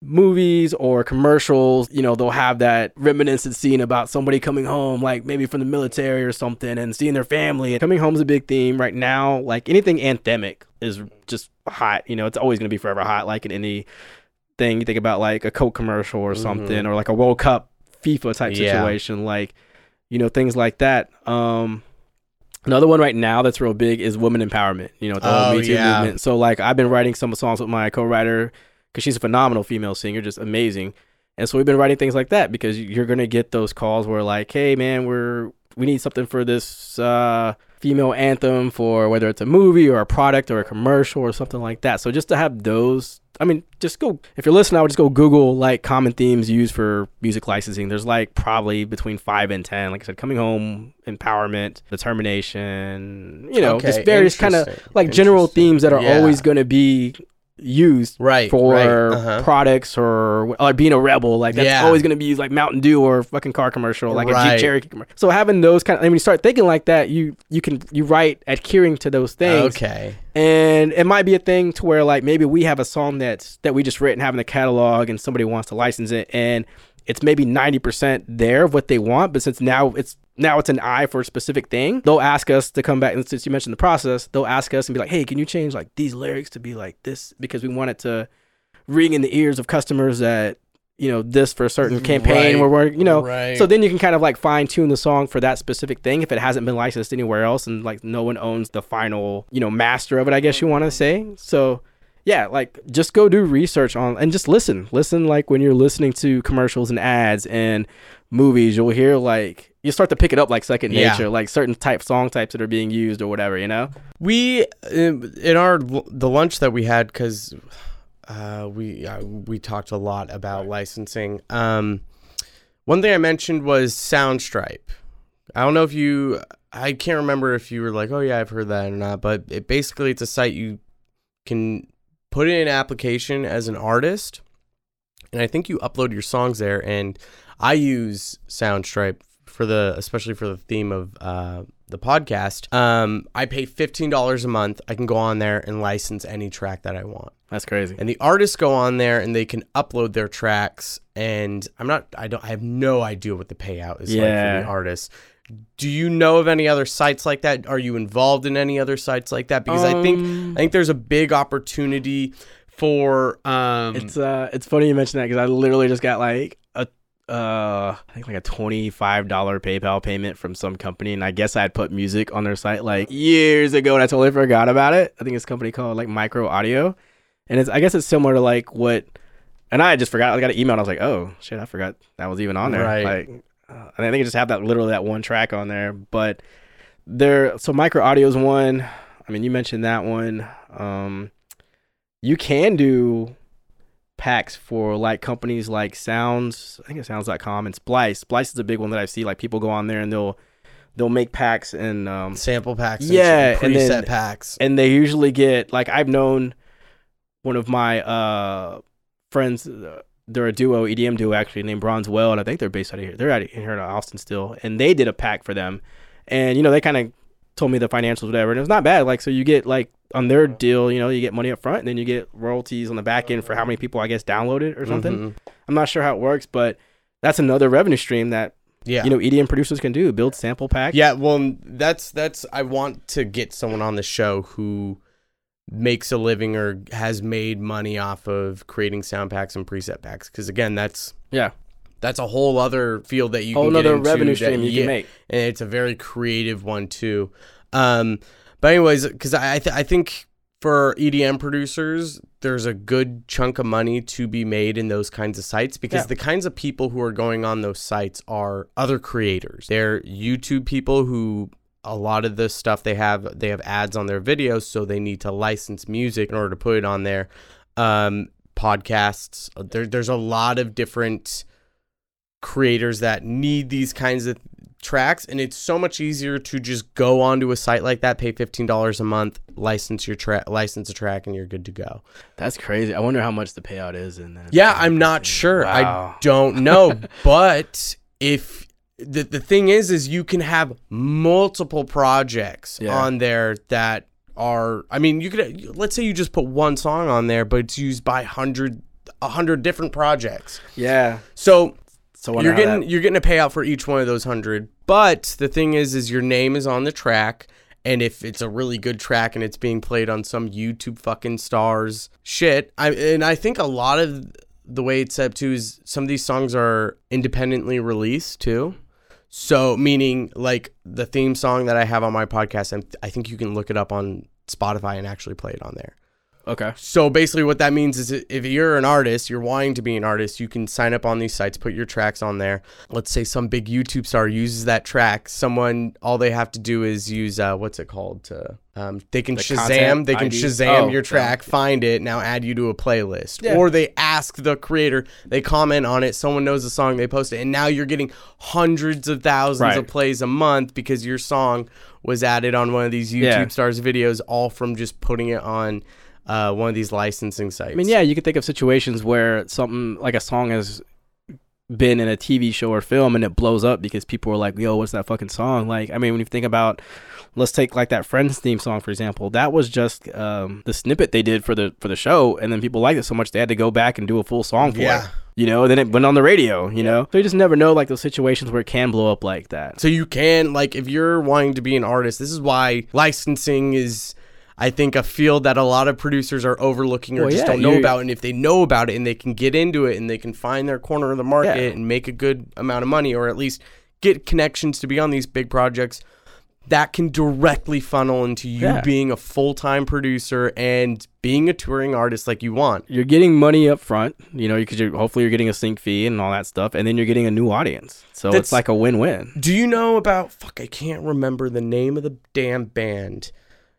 S2: movies or commercials, you know, they'll have that reminiscent scene about somebody coming home, like maybe from the military or something, and seeing their family. Coming home is a big theme right now. Like anything anthemic is just hot. You know, it's always gonna be forever hot. Like in any thing, you think about like a Coke commercial or something, or like a World Cup FIFA type
S1: Yeah.
S2: situation, like you know things like that. Um. Another one right now that's real big is women empowerment. You know, the whole
S1: Oh,
S2: Me Too
S1: yeah.
S2: movement. So like I've been writing some songs with my co-writer because she's a phenomenal female singer, just amazing. And so we've been writing things like that because you're gonna get those calls where like, hey man, we're we need something for this uh, female anthem for whether it's a movie or a product or a commercial or something like that. So just to have those, I mean, just go if you're listening, I would just go Google like common themes used for music licensing. There's like probably between five and ten. Like I said, coming home, empowerment, determination, you know,
S1: Okay,
S2: just various kind of like general themes that are
S1: Yeah.
S2: always going to be used
S1: right
S2: for
S1: right, uh-huh.
S2: products or like being a rebel. Like that's
S1: Yeah.
S2: always going to be used like Mountain Dew or fucking car commercial, like a
S1: Right.
S2: Jeep Cherokee commercial. So having those kind of, and when you start thinking like that, you you can you write adhering to those things,
S1: Okay.
S2: and it might be a thing to where like maybe we have a song that's that we just written having in the catalog, and somebody wants to license it, and it's maybe ninety percent there of what they want, but since now it's now it's an eye for a specific thing, they'll ask us to come back. And since you mentioned the process, they'll ask us and be like, "Hey, can you change like these lyrics to be like this?" Because we want it to ring in the ears of customers that you know this for a certain mm, campaign
S1: Right.
S2: where we're working, you know.
S1: right.
S2: So then you can kind of like fine tune the song for that specific thing if it hasn't been licensed anywhere else and like no one owns the final, you know, master of it, I guess mm-hmm. you want to say. So yeah, like just go do research on and just listen. Listen like when you're listening to commercials and ads and movies, you'll hear like you start to pick it up like second
S1: Yeah.
S2: nature, like certain type song types that are being used or whatever, you know?
S1: We in our the lunch that we had because uh, we uh, we talked a lot about licensing. Um, one thing I mentioned was Soundstripe. I don't know if you. I can't remember if you were like, "Oh yeah, I've heard that" or not. But it basically it's a site you can put in an application as an artist, and I think you upload your songs there. And I use Soundstripe for the especially for the theme of uh, the podcast. Um, I pay fifteen dollars a month. I can go on there and license any track that I want.
S2: That's crazy.
S1: And the artists go on there and they can upload their tracks. And I'm not. I don't. I have no idea what the payout is like for the artists. Do you know of any other sites like that? Are you involved in any other sites like that? Because I think
S2: Um,
S1: I think there's a big opportunity for um
S2: It's uh, it's funny you mention that because I literally just got like a uh, I think like a twenty five dollar PayPal payment from some company, and I guess I had put music on their site like years ago, and I totally forgot about it. I think it's a company called like Micro Audio, and it's I guess it's similar to like what, and I just forgot. I got an email, and I was like, oh shit, I forgot that was even on there.
S1: Right.
S2: Like, uh, and I think I just have that literally that one track on there, but there. So Micro Audio is one. I mean, you mentioned that one. Um, you can do packs for like companies like Sounds, I think it's sounds.com and Splice. Splice is a big one that I see like people go on there and they'll they'll make packs and um
S1: sample packs.
S2: Yeah,
S1: shit,
S2: and
S1: preset
S2: then-
S1: packs.
S2: and they usually get like I've known one of my uh friends uh, they're a duo EDM duo actually named Bronze Well and I think they're based out of here. They're out of here in Austin still and they did a pack for them. And you know they kind of told me the financials, whatever, and it was not bad. Like, so you get like on their deal, you know, you get money up front, and then you get royalties on the back end for how many people I guess downloaded or something.
S1: Mhm.
S2: I'm not sure how it works, but that's another revenue stream that
S1: Yeah.
S2: you know EDM producers can do. Build sample packs.
S1: Yeah, well, that's that's. I want to get someone on the show who makes a living or has made money off of creating sound packs and preset packs. Because again, that's
S2: yeah.
S1: that's a whole other field that you
S2: Whole
S1: can into
S2: revenue
S1: that-
S2: stream you
S1: yeah,
S2: can make.
S1: and it's a very creative one too. Um, but anyways, because I I, th- I think for EDM producers, there's a good chunk of money to be made in those kinds of sites because
S2: Yeah.
S1: the kinds of people who are going on those sites are other creators. They're YouTube people who a lot of the stuff they have they have ads on their videos, so they need to license music in order to put it on their Um, podcasts. There, there's a lot of different creators that need these kinds of tracks and it's so much easier to just go onto a site like that pay $15 a month license your track license a track and you're good to go
S2: That's crazy. I wonder how much the payout is. And then
S1: yeah i'm not sure
S2: Wow.
S1: i don't know but if the, the thing is is you can have multiple projects
S2: Yeah.
S1: on there that are i mean you could let's say you just put one song on there but it's used by 100 100 different projects
S2: Yeah.
S1: so
S2: So
S1: you're getting
S2: that-
S1: you're getting a payout for each one of those hundred. But the thing is, is your name is on the track, and if it's a really good track and it's being played on some YouTube fucking stars shit, I and I think a lot of the way it's set up too is some of these songs are independently released too. So meaning like the theme song that I have on my podcast, and I think you can look it up on Spotify and actually play it on there.
S2: Okay.
S1: So basically, what that means is if you're an artist, you're wanting to be an artist, you can sign up on these sites, put your tracks on there. Let's say some big YouTube star uses that track. Someone, all they have to do is use uh, what's it called? To, um, they can
S2: The
S1: Shazam. They can
S2: ID?
S1: Shazam
S2: Oh,
S1: your
S2: yeah.
S1: track, find it, now add you to a playlist.
S2: Yeah.
S1: Or they ask the creator, they comment on it, someone knows the song, they post it, and now you're getting hundreds of thousands
S2: Right.
S1: of plays a month because your song was added on one of these YouTube
S2: Yeah.
S1: stars videos, all from just putting it on uh, one of these licensing sites.
S2: I mean, yeah, you could think of situations where something like a song has been in a TV show or film and it blows up because people are like, "Yo, what's that fucking song?" Like, I mean, when you think about, let's take like that Friends theme song for example. That was just um, the snippet they did for the for the show, and then people liked it so much they had to go back and do a full song for
S1: Yeah.
S2: it. You know, then it went on the radio. You know, so you just never know like those situations where it can blow up like that.
S1: So you can like if you're wanting to be an artist, this is why licensing is I think a field that a lot of producers are overlooking or
S2: Well,
S1: just
S2: yeah,
S1: don't know about and if they know about it and they can get into it and they can find their corner of the market
S2: Yeah.
S1: and make a good amount of money or at least get connections to be on these big projects that can directly funnel into you
S2: Yeah.
S1: being a full-time producer and being a touring artist like you want.
S2: You're getting money up front, you know, because you're hopefully you're getting a sync fee and all that stuff, and then you're getting a new audience. So
S1: That's-
S2: it's like a win-win.
S1: Do you know about fuck I can't remember the name of the damn band.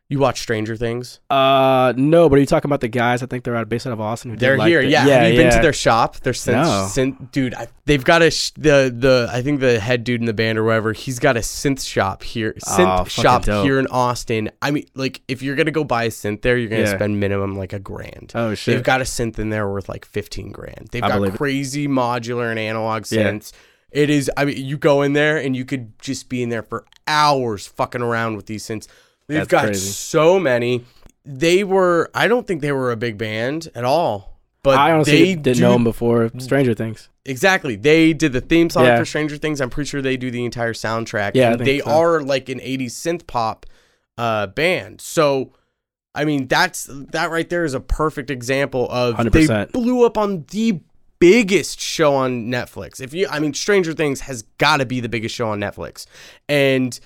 S1: You watch Stranger Things?
S2: Uh, no, but are you talking about the guys? I think they're out based out of Austin. Who
S1: They're here,
S2: the-
S1: yeah. Have you been to their shop? Their synth,
S2: No.
S1: synth dude. I, they've got a sh- the the I think the head dude in the band or whatever. He's got a synth shop here, synth
S2: Oh,
S1: shop
S2: dope.
S1: here in Austin. I mean, like if you're gonna go buy a synth there, you're gonna
S2: Yeah.
S1: spend minimum like a grand.
S2: Oh shit!
S1: They've got a synth in there worth like fifteen grand. They've
S2: I
S1: got
S2: believe it.
S1: crazy modular and analog
S2: Yeah.
S1: synths. It is. I mean, you go in there and you could just be in there for hours fucking around with these synths. They've
S2: That's
S1: got
S2: crazy.
S1: so many. They were. I don't think they were a big band at all. But
S2: I honestly
S1: they
S2: didn't
S1: do,
S2: know them before Stranger Things.
S1: Exactly. They did the theme song
S2: Yeah.
S1: for Stranger Things. I'm pretty sure they do the entire soundtrack.
S2: Yeah,
S1: they
S2: so.
S1: are like an 80s synth pop uh, band. So, I mean, that's that right there is a perfect example of they
S2: 100%.
S1: blew up on the biggest show on Netflix. If you, I mean, Stranger Things has got to be the biggest show on Netflix, and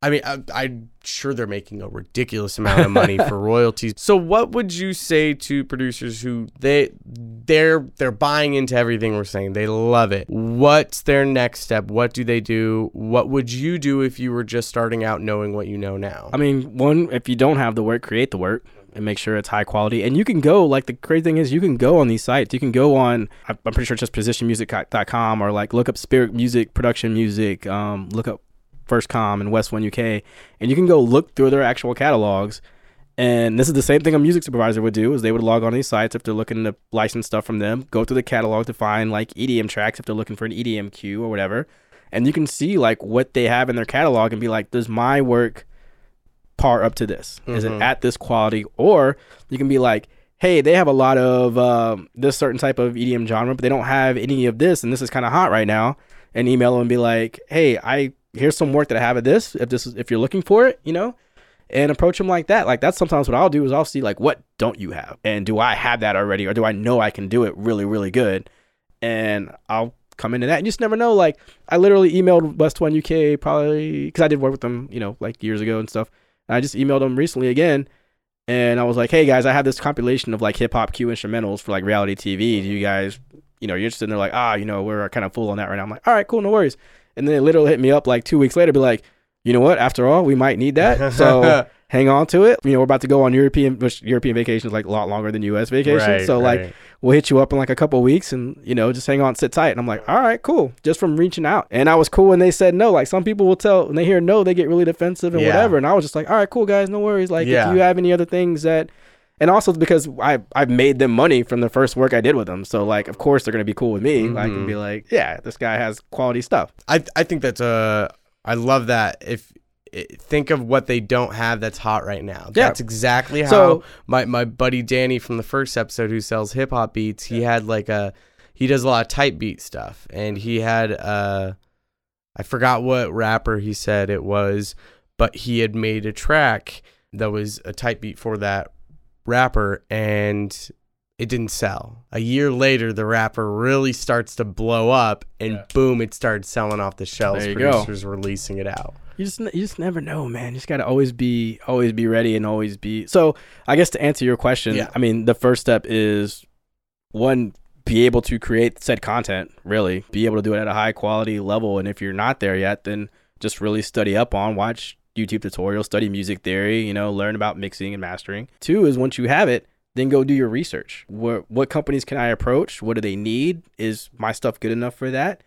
S1: I mean, I, I'm sure they're making a ridiculous amount of money for royalties. So, what would you say to producers who they they're they're buying into everything we're saying? They love it. What's their next step? What do they do? What would you do if you were just starting out, knowing what you know now?
S2: I mean, one, if you don't have the work, create the work and make sure it's high quality. And you can go, like, the crazy thing is, you can go on these sites. You can go on, I'm I'm pretty sure it's just positionmusic.com or like look up Spirit Music, Production Music, um, look up FirstCom and West One UK, and you can go look through their actual catalogs. And this is the same thing a music supervisor would do: is they would log on these sites if they're looking to license stuff from them, go through the catalog to find like EDM tracks if they're looking for an EDM cue or whatever, and you can see like what they have in their catalog and be like, does my work par up to this? Is it
S1: Mhm.
S2: at this quality? Or you can be like, hey, they have a lot of um, this certain type of EDM genre, but they don't have any of this, and this is kind of hot right now. And email them and be like, hey, I here's some work that I have of this. If this is if you're looking for it, you know, and approach them like that. Like that's sometimes what I'll do is I'll see like what don't you have, and do I have that already, or do I know I can do it really really good, and I'll come into that. And you just never know. Like I literally emailed West One UK probably because I did work with them, you know, like years ago and stuff. And I just emailed them recently again, and I was like, hey guys, I have this compilation of like hip hop cue instrumentals for like reality TV. Do you guys, you know, you're interested? And they're like, ah, you know, we're kind of full on that right now. I'm like, all right, cool, no worries. And then they literally hit me up like two weeks later, be like, you know what? After all, we might need that. So hang on to it. You know, we're about to go on European, which European vacation is like a lot longer than U.S. vacation.
S1: Right,
S2: so like, we'll hit you up in like a couple weeks, and you know, just hang on, sit tight. And I'm like, all right, cool. Just from reaching out, and I was cool when they said no. Like some people will tell when they hear no, they get really defensive and
S1: Yeah.
S2: whatever. And I was just like, all right, cool, guys, no worries. Like
S1: Yeah.
S2: if you have any other things that. And also because I I've made them money from the first work I did with them, so like of course they're gonna be cool with me. I can be mm-hmm. like, yeah, this guy has quality stuff.
S1: I I think that's a I love that. If eh, think of what they don't have that's hot right now.
S2: Yeah.
S1: That's exactly how
S2: So-
S1: my my buddy Danny from the first episode who sells hip hop beats, he had like a he does a lot of type beat stuff and he had uh I forgot what rapper he said it was, but he had made a track that was a type beat for that rapper and it didn't sell. A year later, the rapper really starts to blow up, and
S2: Yeah.
S1: boom, it starts selling off the shelves.
S2: There you go.
S1: Producers releasing it out.
S2: You just you just never know, man. You just gotta always be always be ready and always be. So I guess to answer your question,
S1: Yeah.
S2: I mean the first step is one be able to create said content. Really, be able to do it at a high quality level. And if you're not there yet, then just really study up on watch YouTube tutorials, study music theory. You know, learn about mixing and mastering. Two is once you have it. Then go do your research. What what companies can I approach? What do they need? Is my stuff good enough for that?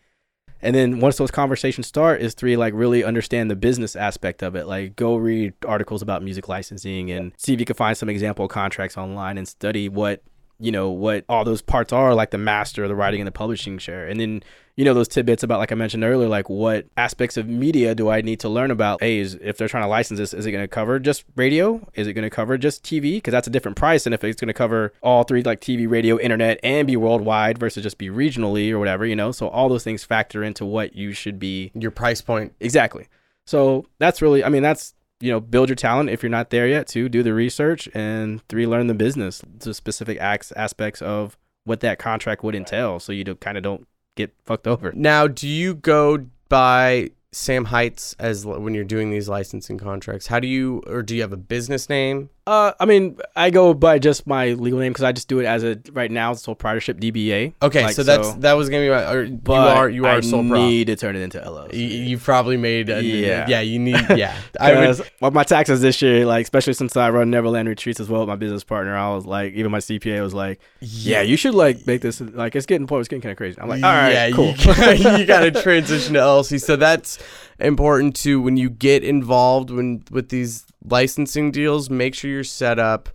S2: And then once those conversations start, is three like really understand the business aspect of it. Like go read articles about music licensing and see if you can find some example contracts online and study what you know what all those parts are, like the master, the writing, and the publishing share. And then you know those tidbits about like I mentioned earlier, like what aspects of media do I need to learn about? Hey, is if they're trying to license this, is it going to cover just radio? Is it going to cover just TV? Because that's a different price and if it's going to cover all three, like TV, radio, internet, and be worldwide versus just be regionally or whatever. You know, so all those things factor into what you should be
S1: Your price point.
S2: Exactly. So that's really, I mean, that's, you know, build your talent if you're not there yet. Two, do the research. And three, learn the business, the specific acts, aspects of what that contract would entail. So you kind of don't get fucked over.
S1: Now, do you go by Sam Heights as when you're doing these licensing contracts? How do you, or do you have a business name?
S2: Uh, I mean, I go by just my legal name because I just do it as a, right now, it's sole proprietorship DBA.
S1: Okay,
S2: Like,
S1: so that's that was gonna be my. Or you are you are
S2: I
S1: a sole prop.
S2: need to turn it into LLC.
S1: You, you've probably made. A,
S2: Yeah.
S1: yeah, You need. Yeah, I would.
S2: Well, my taxes this year, like especially since I run Neverland retreats as well with my business partner, I was like, even my CPA was like, "Yeah, you should like make this like it's getting it's getting kind of crazy." I'm like, "All right,
S1: yeah,
S2: cool."
S1: You, you got to transition to LLC. So that's important too. When you get involved when with these licensing deals, make sure you're set up.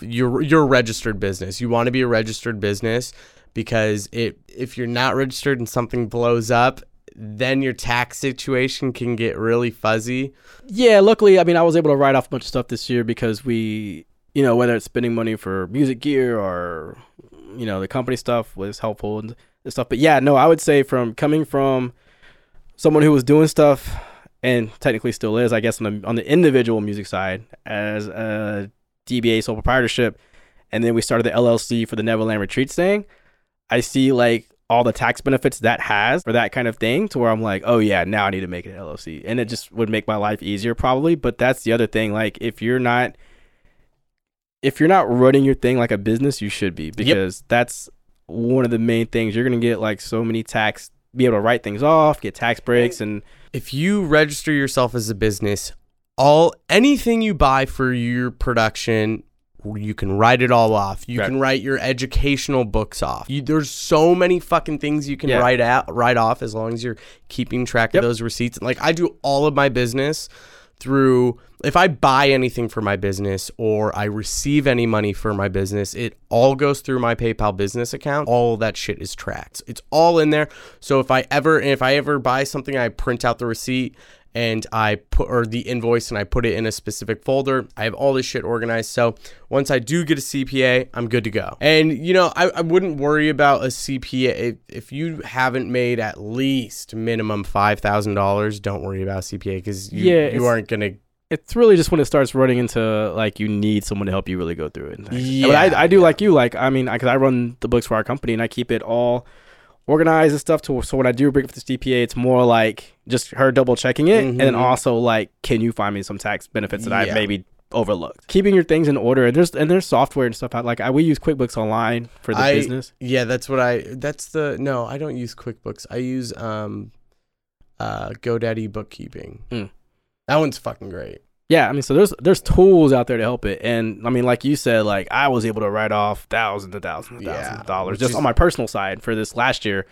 S1: You're you're a registered business. You want to be a registered business because it if you're not registered and something blows up, then your tax situation can get really fuzzy.
S2: yeah, luckily, I mean, I was able to write off a bunch of stuff this year because we, you know, whether it's spending money for music gear or, you know, the company stuff was helpful and stuff. But yeah, no, I would say from coming from someone who was doing stuff and technically still is, I guess, on the on the individual music side as a DBA sole proprietorship, and then we started the LLC for the Neverland Retreats thing. I see like all the tax benefits that has for that kind of thing to where I'm like, oh yeah, now I need to make it an LLC. And it just would make my life easier probably. But that's the other thing. Like if you're not if you're not running your thing like a business, you should be because that's one of the main things. You're gonna get like so many tax be able to write things off, get tax breaks and
S1: if you register yourself as a business, all anything you buy for your production, you can write it all off. You
S2: Right.
S1: can write your educational books off. You, there's so many fucking things you can
S2: Yeah.
S1: write out, write off as long as you're keeping track
S2: Yep.
S1: of those receipts. Like I do all of my business through if I buy anything for my business or I receive any money for my business, it all goes through my PayPal business account. All that shit is tracked. It's all in there. So if I ever if I ever buy something, I print out the receipt and I put or the invoice and I put it in a specific folder. I have all this shit organized. So once I do get a CPA, I'm good to go. And you know, I, I wouldn't worry about a CPA if, if you haven't made at least minimum five thousand dollars. Don't worry about CPA because you,
S2: Yeah,
S1: you aren't gonna.
S2: it's really just when it starts running into like you need someone to help you really go through it.
S1: Yeah,
S2: but I, I do
S1: yeah.
S2: like you. Like I mean, because I, run the books for our company and I keep it all organized and stuff. To so when I do bring up this CPA, it's more like just her double checking it, and then
S1: Mhm.
S2: also like, can you find me some tax benefits that I've maybe overlooked? Keeping your things in order. And there's and there's software and stuff out. Like I, we use QuickBooks Online for the
S1: I-
S2: business.
S1: Yeah, that's what I. That's the no. I don't use QuickBooks. I use um, uh, GoDaddy bookkeeping.
S2: Mm.
S1: That one's fucking great.
S2: Yeah, I mean, so there's there's tools out there to help it, and I mean, like you said, like I was able to write off thousands and thousands and thousands
S1: Yeah,
S2: of dollars just
S1: is-
S2: on my personal side for this last year,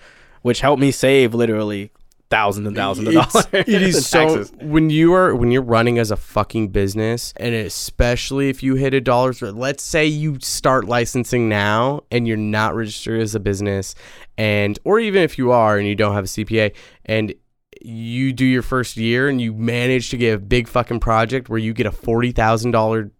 S2: which helped me save literally thousands and thousands of dollars.
S1: It is so
S2: taxes.
S1: when you are when you're running as a fucking business, and especially if you hit a dollar. Let's say you start licensing now, and you're not registered as a business, and or even if you are and you don't have a CPA, and you do your first year and you manage to get a big fucking project where you get a forty thousand dollar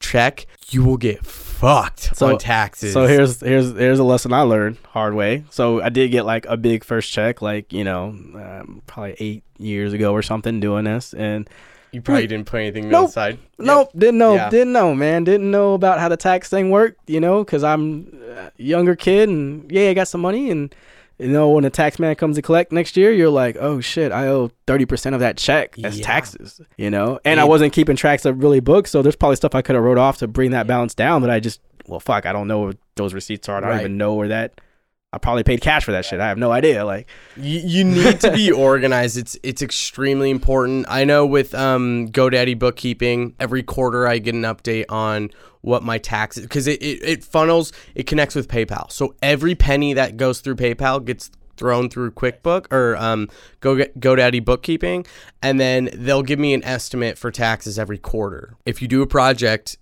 S1: check, you will get fucked
S2: So-
S1: on taxes.
S2: So here's here's here's a lesson I learned hard way. So I did get like a big first check, like you know, um, probably eight years ago or something, doing this, and
S1: you probably didn't put anything
S2: Nope.
S1: aside.
S2: Nope, didn't know,
S1: Yeah.
S2: didn't know, man, didn't know about how the tax thing worked, you know, because I'm a younger kid and yeah, I got some money and you know when the tax man comes to collect next year, you're like, oh shit, I owe thirty percent of that check as
S1: Yeah.
S2: taxes, you know, and I wasn't keeping tracks of really books, so there's probably stuff I could have wrote off to bring that balance down, but I just, well, fuck, I don't know where those receipts are, I don't
S1: Right.
S2: even know where that. I probably paid cash for that shit. I have no idea. Like,
S1: You, you need to be organized. It's it's extremely important. I know with um, GoDaddy bookkeeping, every quarter I get an update on what my taxes because it, it, it funnels, it connects with PayPal. So every penny that goes through PayPal gets thrown through QuickBook or um, Go GoDaddy bookkeeping, and then they'll give me an estimate for taxes every quarter. If you do a project,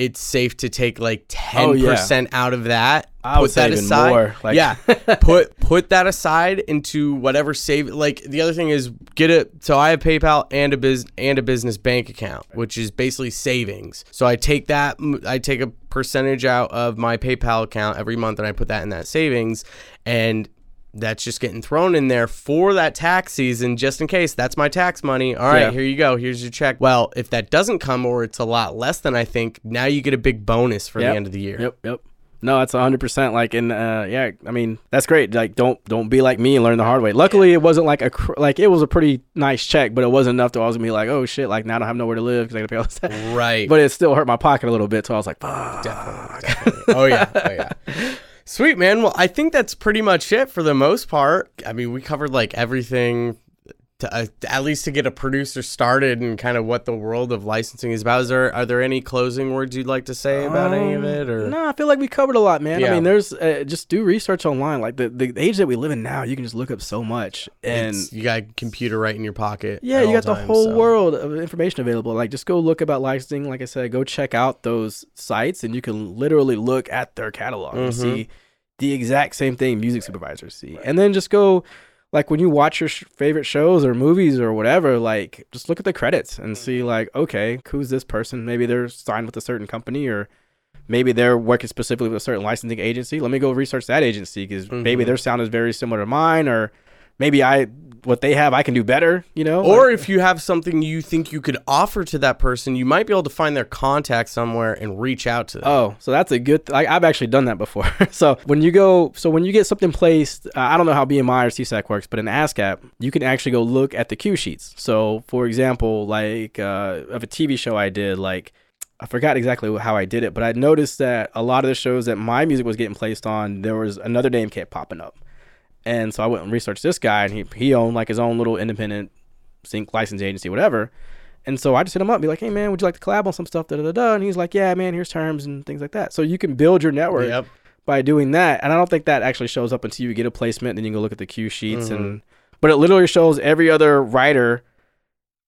S1: it's safe to take like ten
S2: Oh, yeah.
S1: percent out of that.
S2: I would
S1: put that
S2: say even
S1: aside.
S2: more. Like,
S1: yeah, put put that aside into whatever save. Like the other thing is get it. So I have PayPal and a biz and a business bank account, which is basically savings. So I take that, I take a percentage out of my PayPal account every month, and I put that in that savings, and that's just getting thrown in there for that tax season, just in case. That's my tax money. All right,
S2: Yeah.
S1: here you go. Here's your check. Well, if that doesn't come, or it's a lot less than I think, now you get a big bonus for
S2: Yep.
S1: the end of the year.
S2: Yep, yep. No, that's hundred percent. Like, and uh, yeah, I mean, that's great. Like, don't don't be like me and learn the hard way. Luckily, it wasn't like a cr- like it was a pretty nice check, but it wasn't enough to I was gonna be like, oh shit, like now I don't have nowhere to live because I gotta pay all this. stuff.
S1: Right.
S2: But it still hurt my pocket a little bit, so I was like, fuck.
S1: Definitely, definitely. Oh yeah, oh yeah. Sweet man. Well, I think that's pretty much it for the most part. I mean, we covered like everything, to, uh, at least to get a producer started and kind of what the world of licensing is about. Is there are there any closing words you'd like to say about any of it? Or
S2: No, I feel like we covered a lot, man. I mean, there's uh, just do research online. Like the, the age that we live in now, you can just look up so much, and
S1: It's- you got a computer right in your pocket.
S2: Yeah, you got the
S1: times,
S2: whole
S1: so.
S2: world of information available. Like, just go look about licensing. Like I said, go check out those sites, and you can literally look at their catalog and
S1: Mhm.
S2: see the exact same thing music supervisors see. And then just go, like, when you watch your sh- favorite shows or movies or whatever, like, just look at the credits and see, like, okay, who's this person? Maybe they're signed with a certain company or. Maybe they're working specifically with a certain licensing agency. Let me go research that agency because maybe
S1: Mhm.
S2: their sound is very similar to mine, or maybe I what they have I can do better. You know,
S1: Or
S2: Like-
S1: if you have something you think you could offer to that person, you might be able to find their contact somewhere and reach out to them.
S2: Oh, so that's a good. Th- like I've actually done that before. so when you go, so when you get something placed, uh, I don't know how BMI or SESAC works, but in ASCAP, you can actually go look at the cue sheets. So for example, like uh, of a TV show I did, like I forgot exactly how I did it, but I noticed that a lot of the shows that my music was getting placed on, there was another name kept popping up, and so I went and researched this guy, and he he owned like his own little independent sync license agency, whatever. And so I just hit him up, and be like, "Hey man, would you like to collab on some stuff?" Da da da da. And he's like, "Yeah, man, here's terms and things like that." So you can build your network
S1: Yep.
S2: by doing that. And I don't think that actually shows up until you get a placement. Then you can go look at the cue sheets,
S1: Mhm.
S2: and but it literally shows every other writer,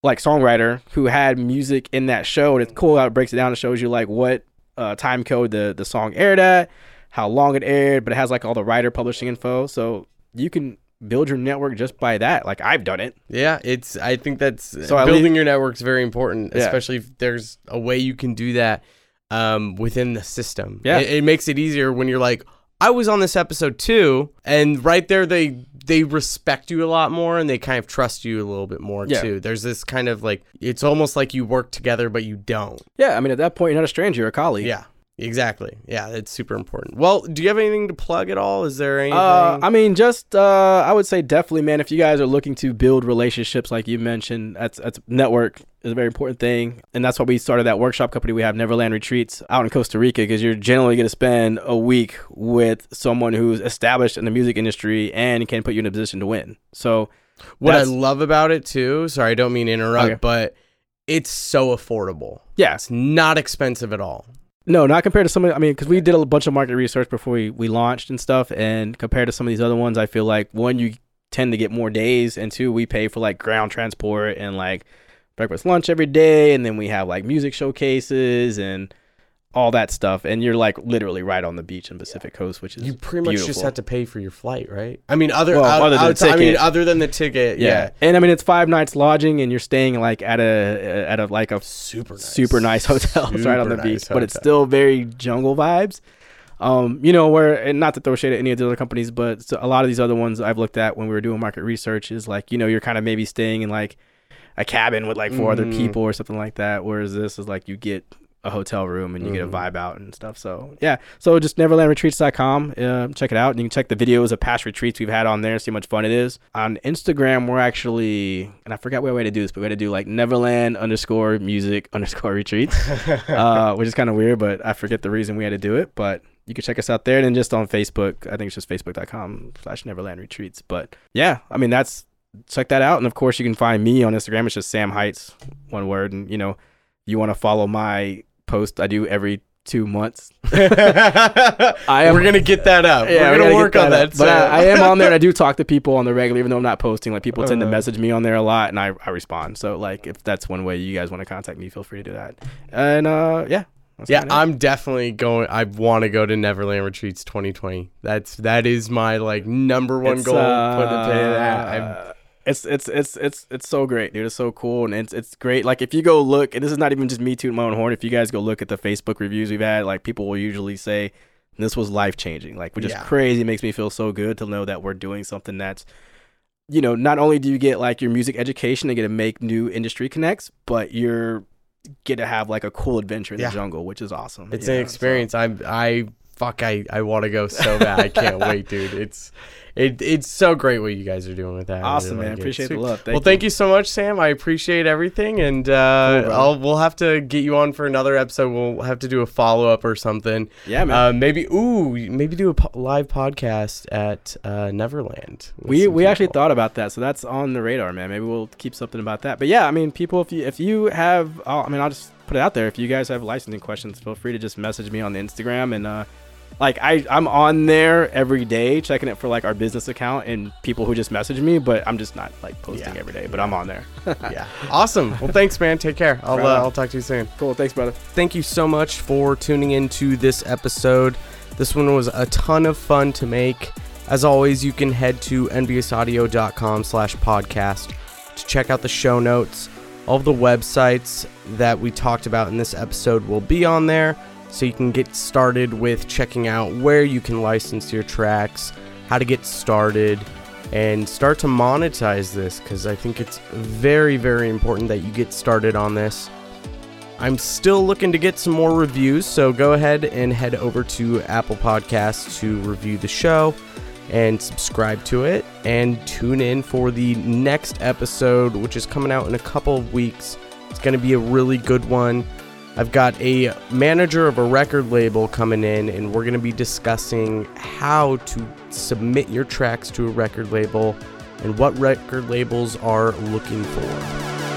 S2: like songwriter, who had music in that show. And it's cool how it breaks it down and shows you like what uh, time code the the song aired at, how long it aired, but it has like all the writer publishing info. So you can build your network just by that. Like I've done it.
S1: Yeah, it's. I think that's
S2: So
S1: building your network is very important,
S2: Yeah.
S1: especially if there's a way you can do that um, within the system.
S2: Yeah.
S1: it, it makes it easier when you're like, I was on this episode too, and right there they they respect you a lot more and they kind of trust you a little bit more
S2: Yeah.
S1: too. There's this kind of like it's almost like you work together, but you don't.
S2: Yeah, I mean at that point you're not a stranger, you're a colleague.
S1: Yeah. Exactly. Yeah, it's super important. Well, do you have anything to plug at all? Is there anything?
S2: Uh, I mean, just uh, I would say definitely, man. If you guys are looking to build relationships, like you mentioned, that's that's network is a very important thing, and that's why we started that workshop company. We have Neverland Retreats out in Costa Rica because you're generally going to spend a week with someone who's established in the music industry and can put you in a position to win. So
S1: what I love about it too, sorry, I don't mean to interrupt,
S2: Okay.
S1: but it's so affordable.
S2: yeah,
S1: It's not expensive at all.
S2: No, not compared to some of. I mean, because we did a bunch of market research before we, we launched and stuff, and compared to some of these other ones, I feel like one, you tend to get more days, and two, we pay for like ground transport and like breakfast, lunch every day, and then we have like music showcases and all that stuff, and you're like literally right on the beach in Pacific Coast, which is
S1: You pretty much just have to pay for your flight, right? I mean, other
S2: Well,
S1: out-
S2: other than the
S1: outside- I mean,
S2: ticket.
S1: other than the ticket,
S2: yeah.
S1: yeah,
S2: and I mean it's five nights lodging, and you're staying like at a at a like a
S1: super nice.
S2: super nice hotels right on the
S1: Super
S2: beach,
S1: nice
S2: but it's still very jungle vibes. Um, you know, where and not to throw shade at any of the other companies, but a lot of these other ones I've looked at when we were doing market research is like, you know, you're kind of maybe staying in like a cabin with like 4 other
S1: Mhm.
S2: people or something like that. Whereas this is like you get a hotel room and you get a
S1: Mhm.
S2: vibe out and stuff. So yeah, so just neverlandretreats.com. Uh, check it out. And you can check the videos of past retreats we've had on there. See how much fun it is. On Instagram, we're actually, and I forgot what way to do this, but we had to do like Neverland underscore music underscore retreats, uh, which is kind of weird, but I forget the reason we had to do it. But you can check us out there. And then just on Facebook, I think it's just facebook.com slash Neverland retreats. But yeah, I mean, that's, check that out. And of course, you can find me on Instagram. It's just Sam Heights, one word. And, you know, you want to follow my post I do every two months. I am-
S1: We're gonna get that up.
S2: Yeah,
S1: We're
S2: we
S1: gonna work
S2: get
S1: on
S2: that
S1: that.
S2: up. But I, I am on there and I do talk to people on the regular, even though I'm not posting. Like people tend to
S1: Uh-huh.
S2: message me on there a lot and I, I respond. So like if that's one way you guys want to contact me, feel free to do that. And uh yeah.
S1: yeah. I'm definitely going. I want to go to Neverland Retreats 2020. That's that is my like number one
S2: It's,
S1: goal. Put a pin in that. I'm-
S2: uh, it's it's it's it's it's so great, dude. It's so cool and it's it's great. Like if you go look, and this is not even just me tooting my own horn. If you guys go look at the Facebook reviews we've had, like people will usually say this was life changing. Like which is
S1: Yeah.
S2: crazy. It makes me feel so good to know that we're doing something that's you know, not only do you get like your music education and get to make new industry connects, but you're get to have like a cool adventure in
S1: Yeah.
S2: the jungle, which is awesome.
S1: It's an
S2: know, so-
S1: experience. I'm I fuck I I want to go so bad. I can't wait, dude. It's it it's so great what you guys are doing with that.
S2: Awesome,
S1: really
S2: man.
S1: like it.
S2: Appreciate the love. Thank
S1: well, thank you so much, Sam. I appreciate everything, and uh,
S2: Cool.
S1: I'll we'll have to get you on for another episode. We'll have to do a follow up or something.
S2: Yeah, man.
S1: Uh, maybe ooh, maybe do a po- live podcast at uh, Neverland.
S2: we we actually thought about that, so that's on the radar, man. Maybe we'll keep something about that. But yeah, I mean, people, if you if you have, oh, I mean, I'll just put it out there. If you guys have licensing questions, feel free to just message me on the Instagram and uh, like I I'm on there every day checking it for like our business account and people who just message me, but I'm just not like posting
S1: Yeah.
S2: every day. But I'm on there.
S1: yeah, awesome. Well, thanks, man. Take care. I'll uh. I'll talk to you soon.
S2: Cool. Thanks, brother.
S1: thank you so much for tuning into this episode. This one was a ton of fun to make. As always, you can head to nbsaudio.com slash podcast to check out the show notes. All of the websites that we talked about in this episode will be on there, so you can get started with checking out where you can license your tracks, how to get started, and start to monetize this because I think it's very, very important that you get started on this. I'm still looking to get some more reviews, so go ahead and head over to Apple Podcasts to review the show and subscribe to it. And tune in for the next episode, which is coming out in a couple of weeks. It's going to be a really good one. I've got a manager of a record label coming in, and we're going to be discussing how to submit your tracks to a record label and what record labels are looking for.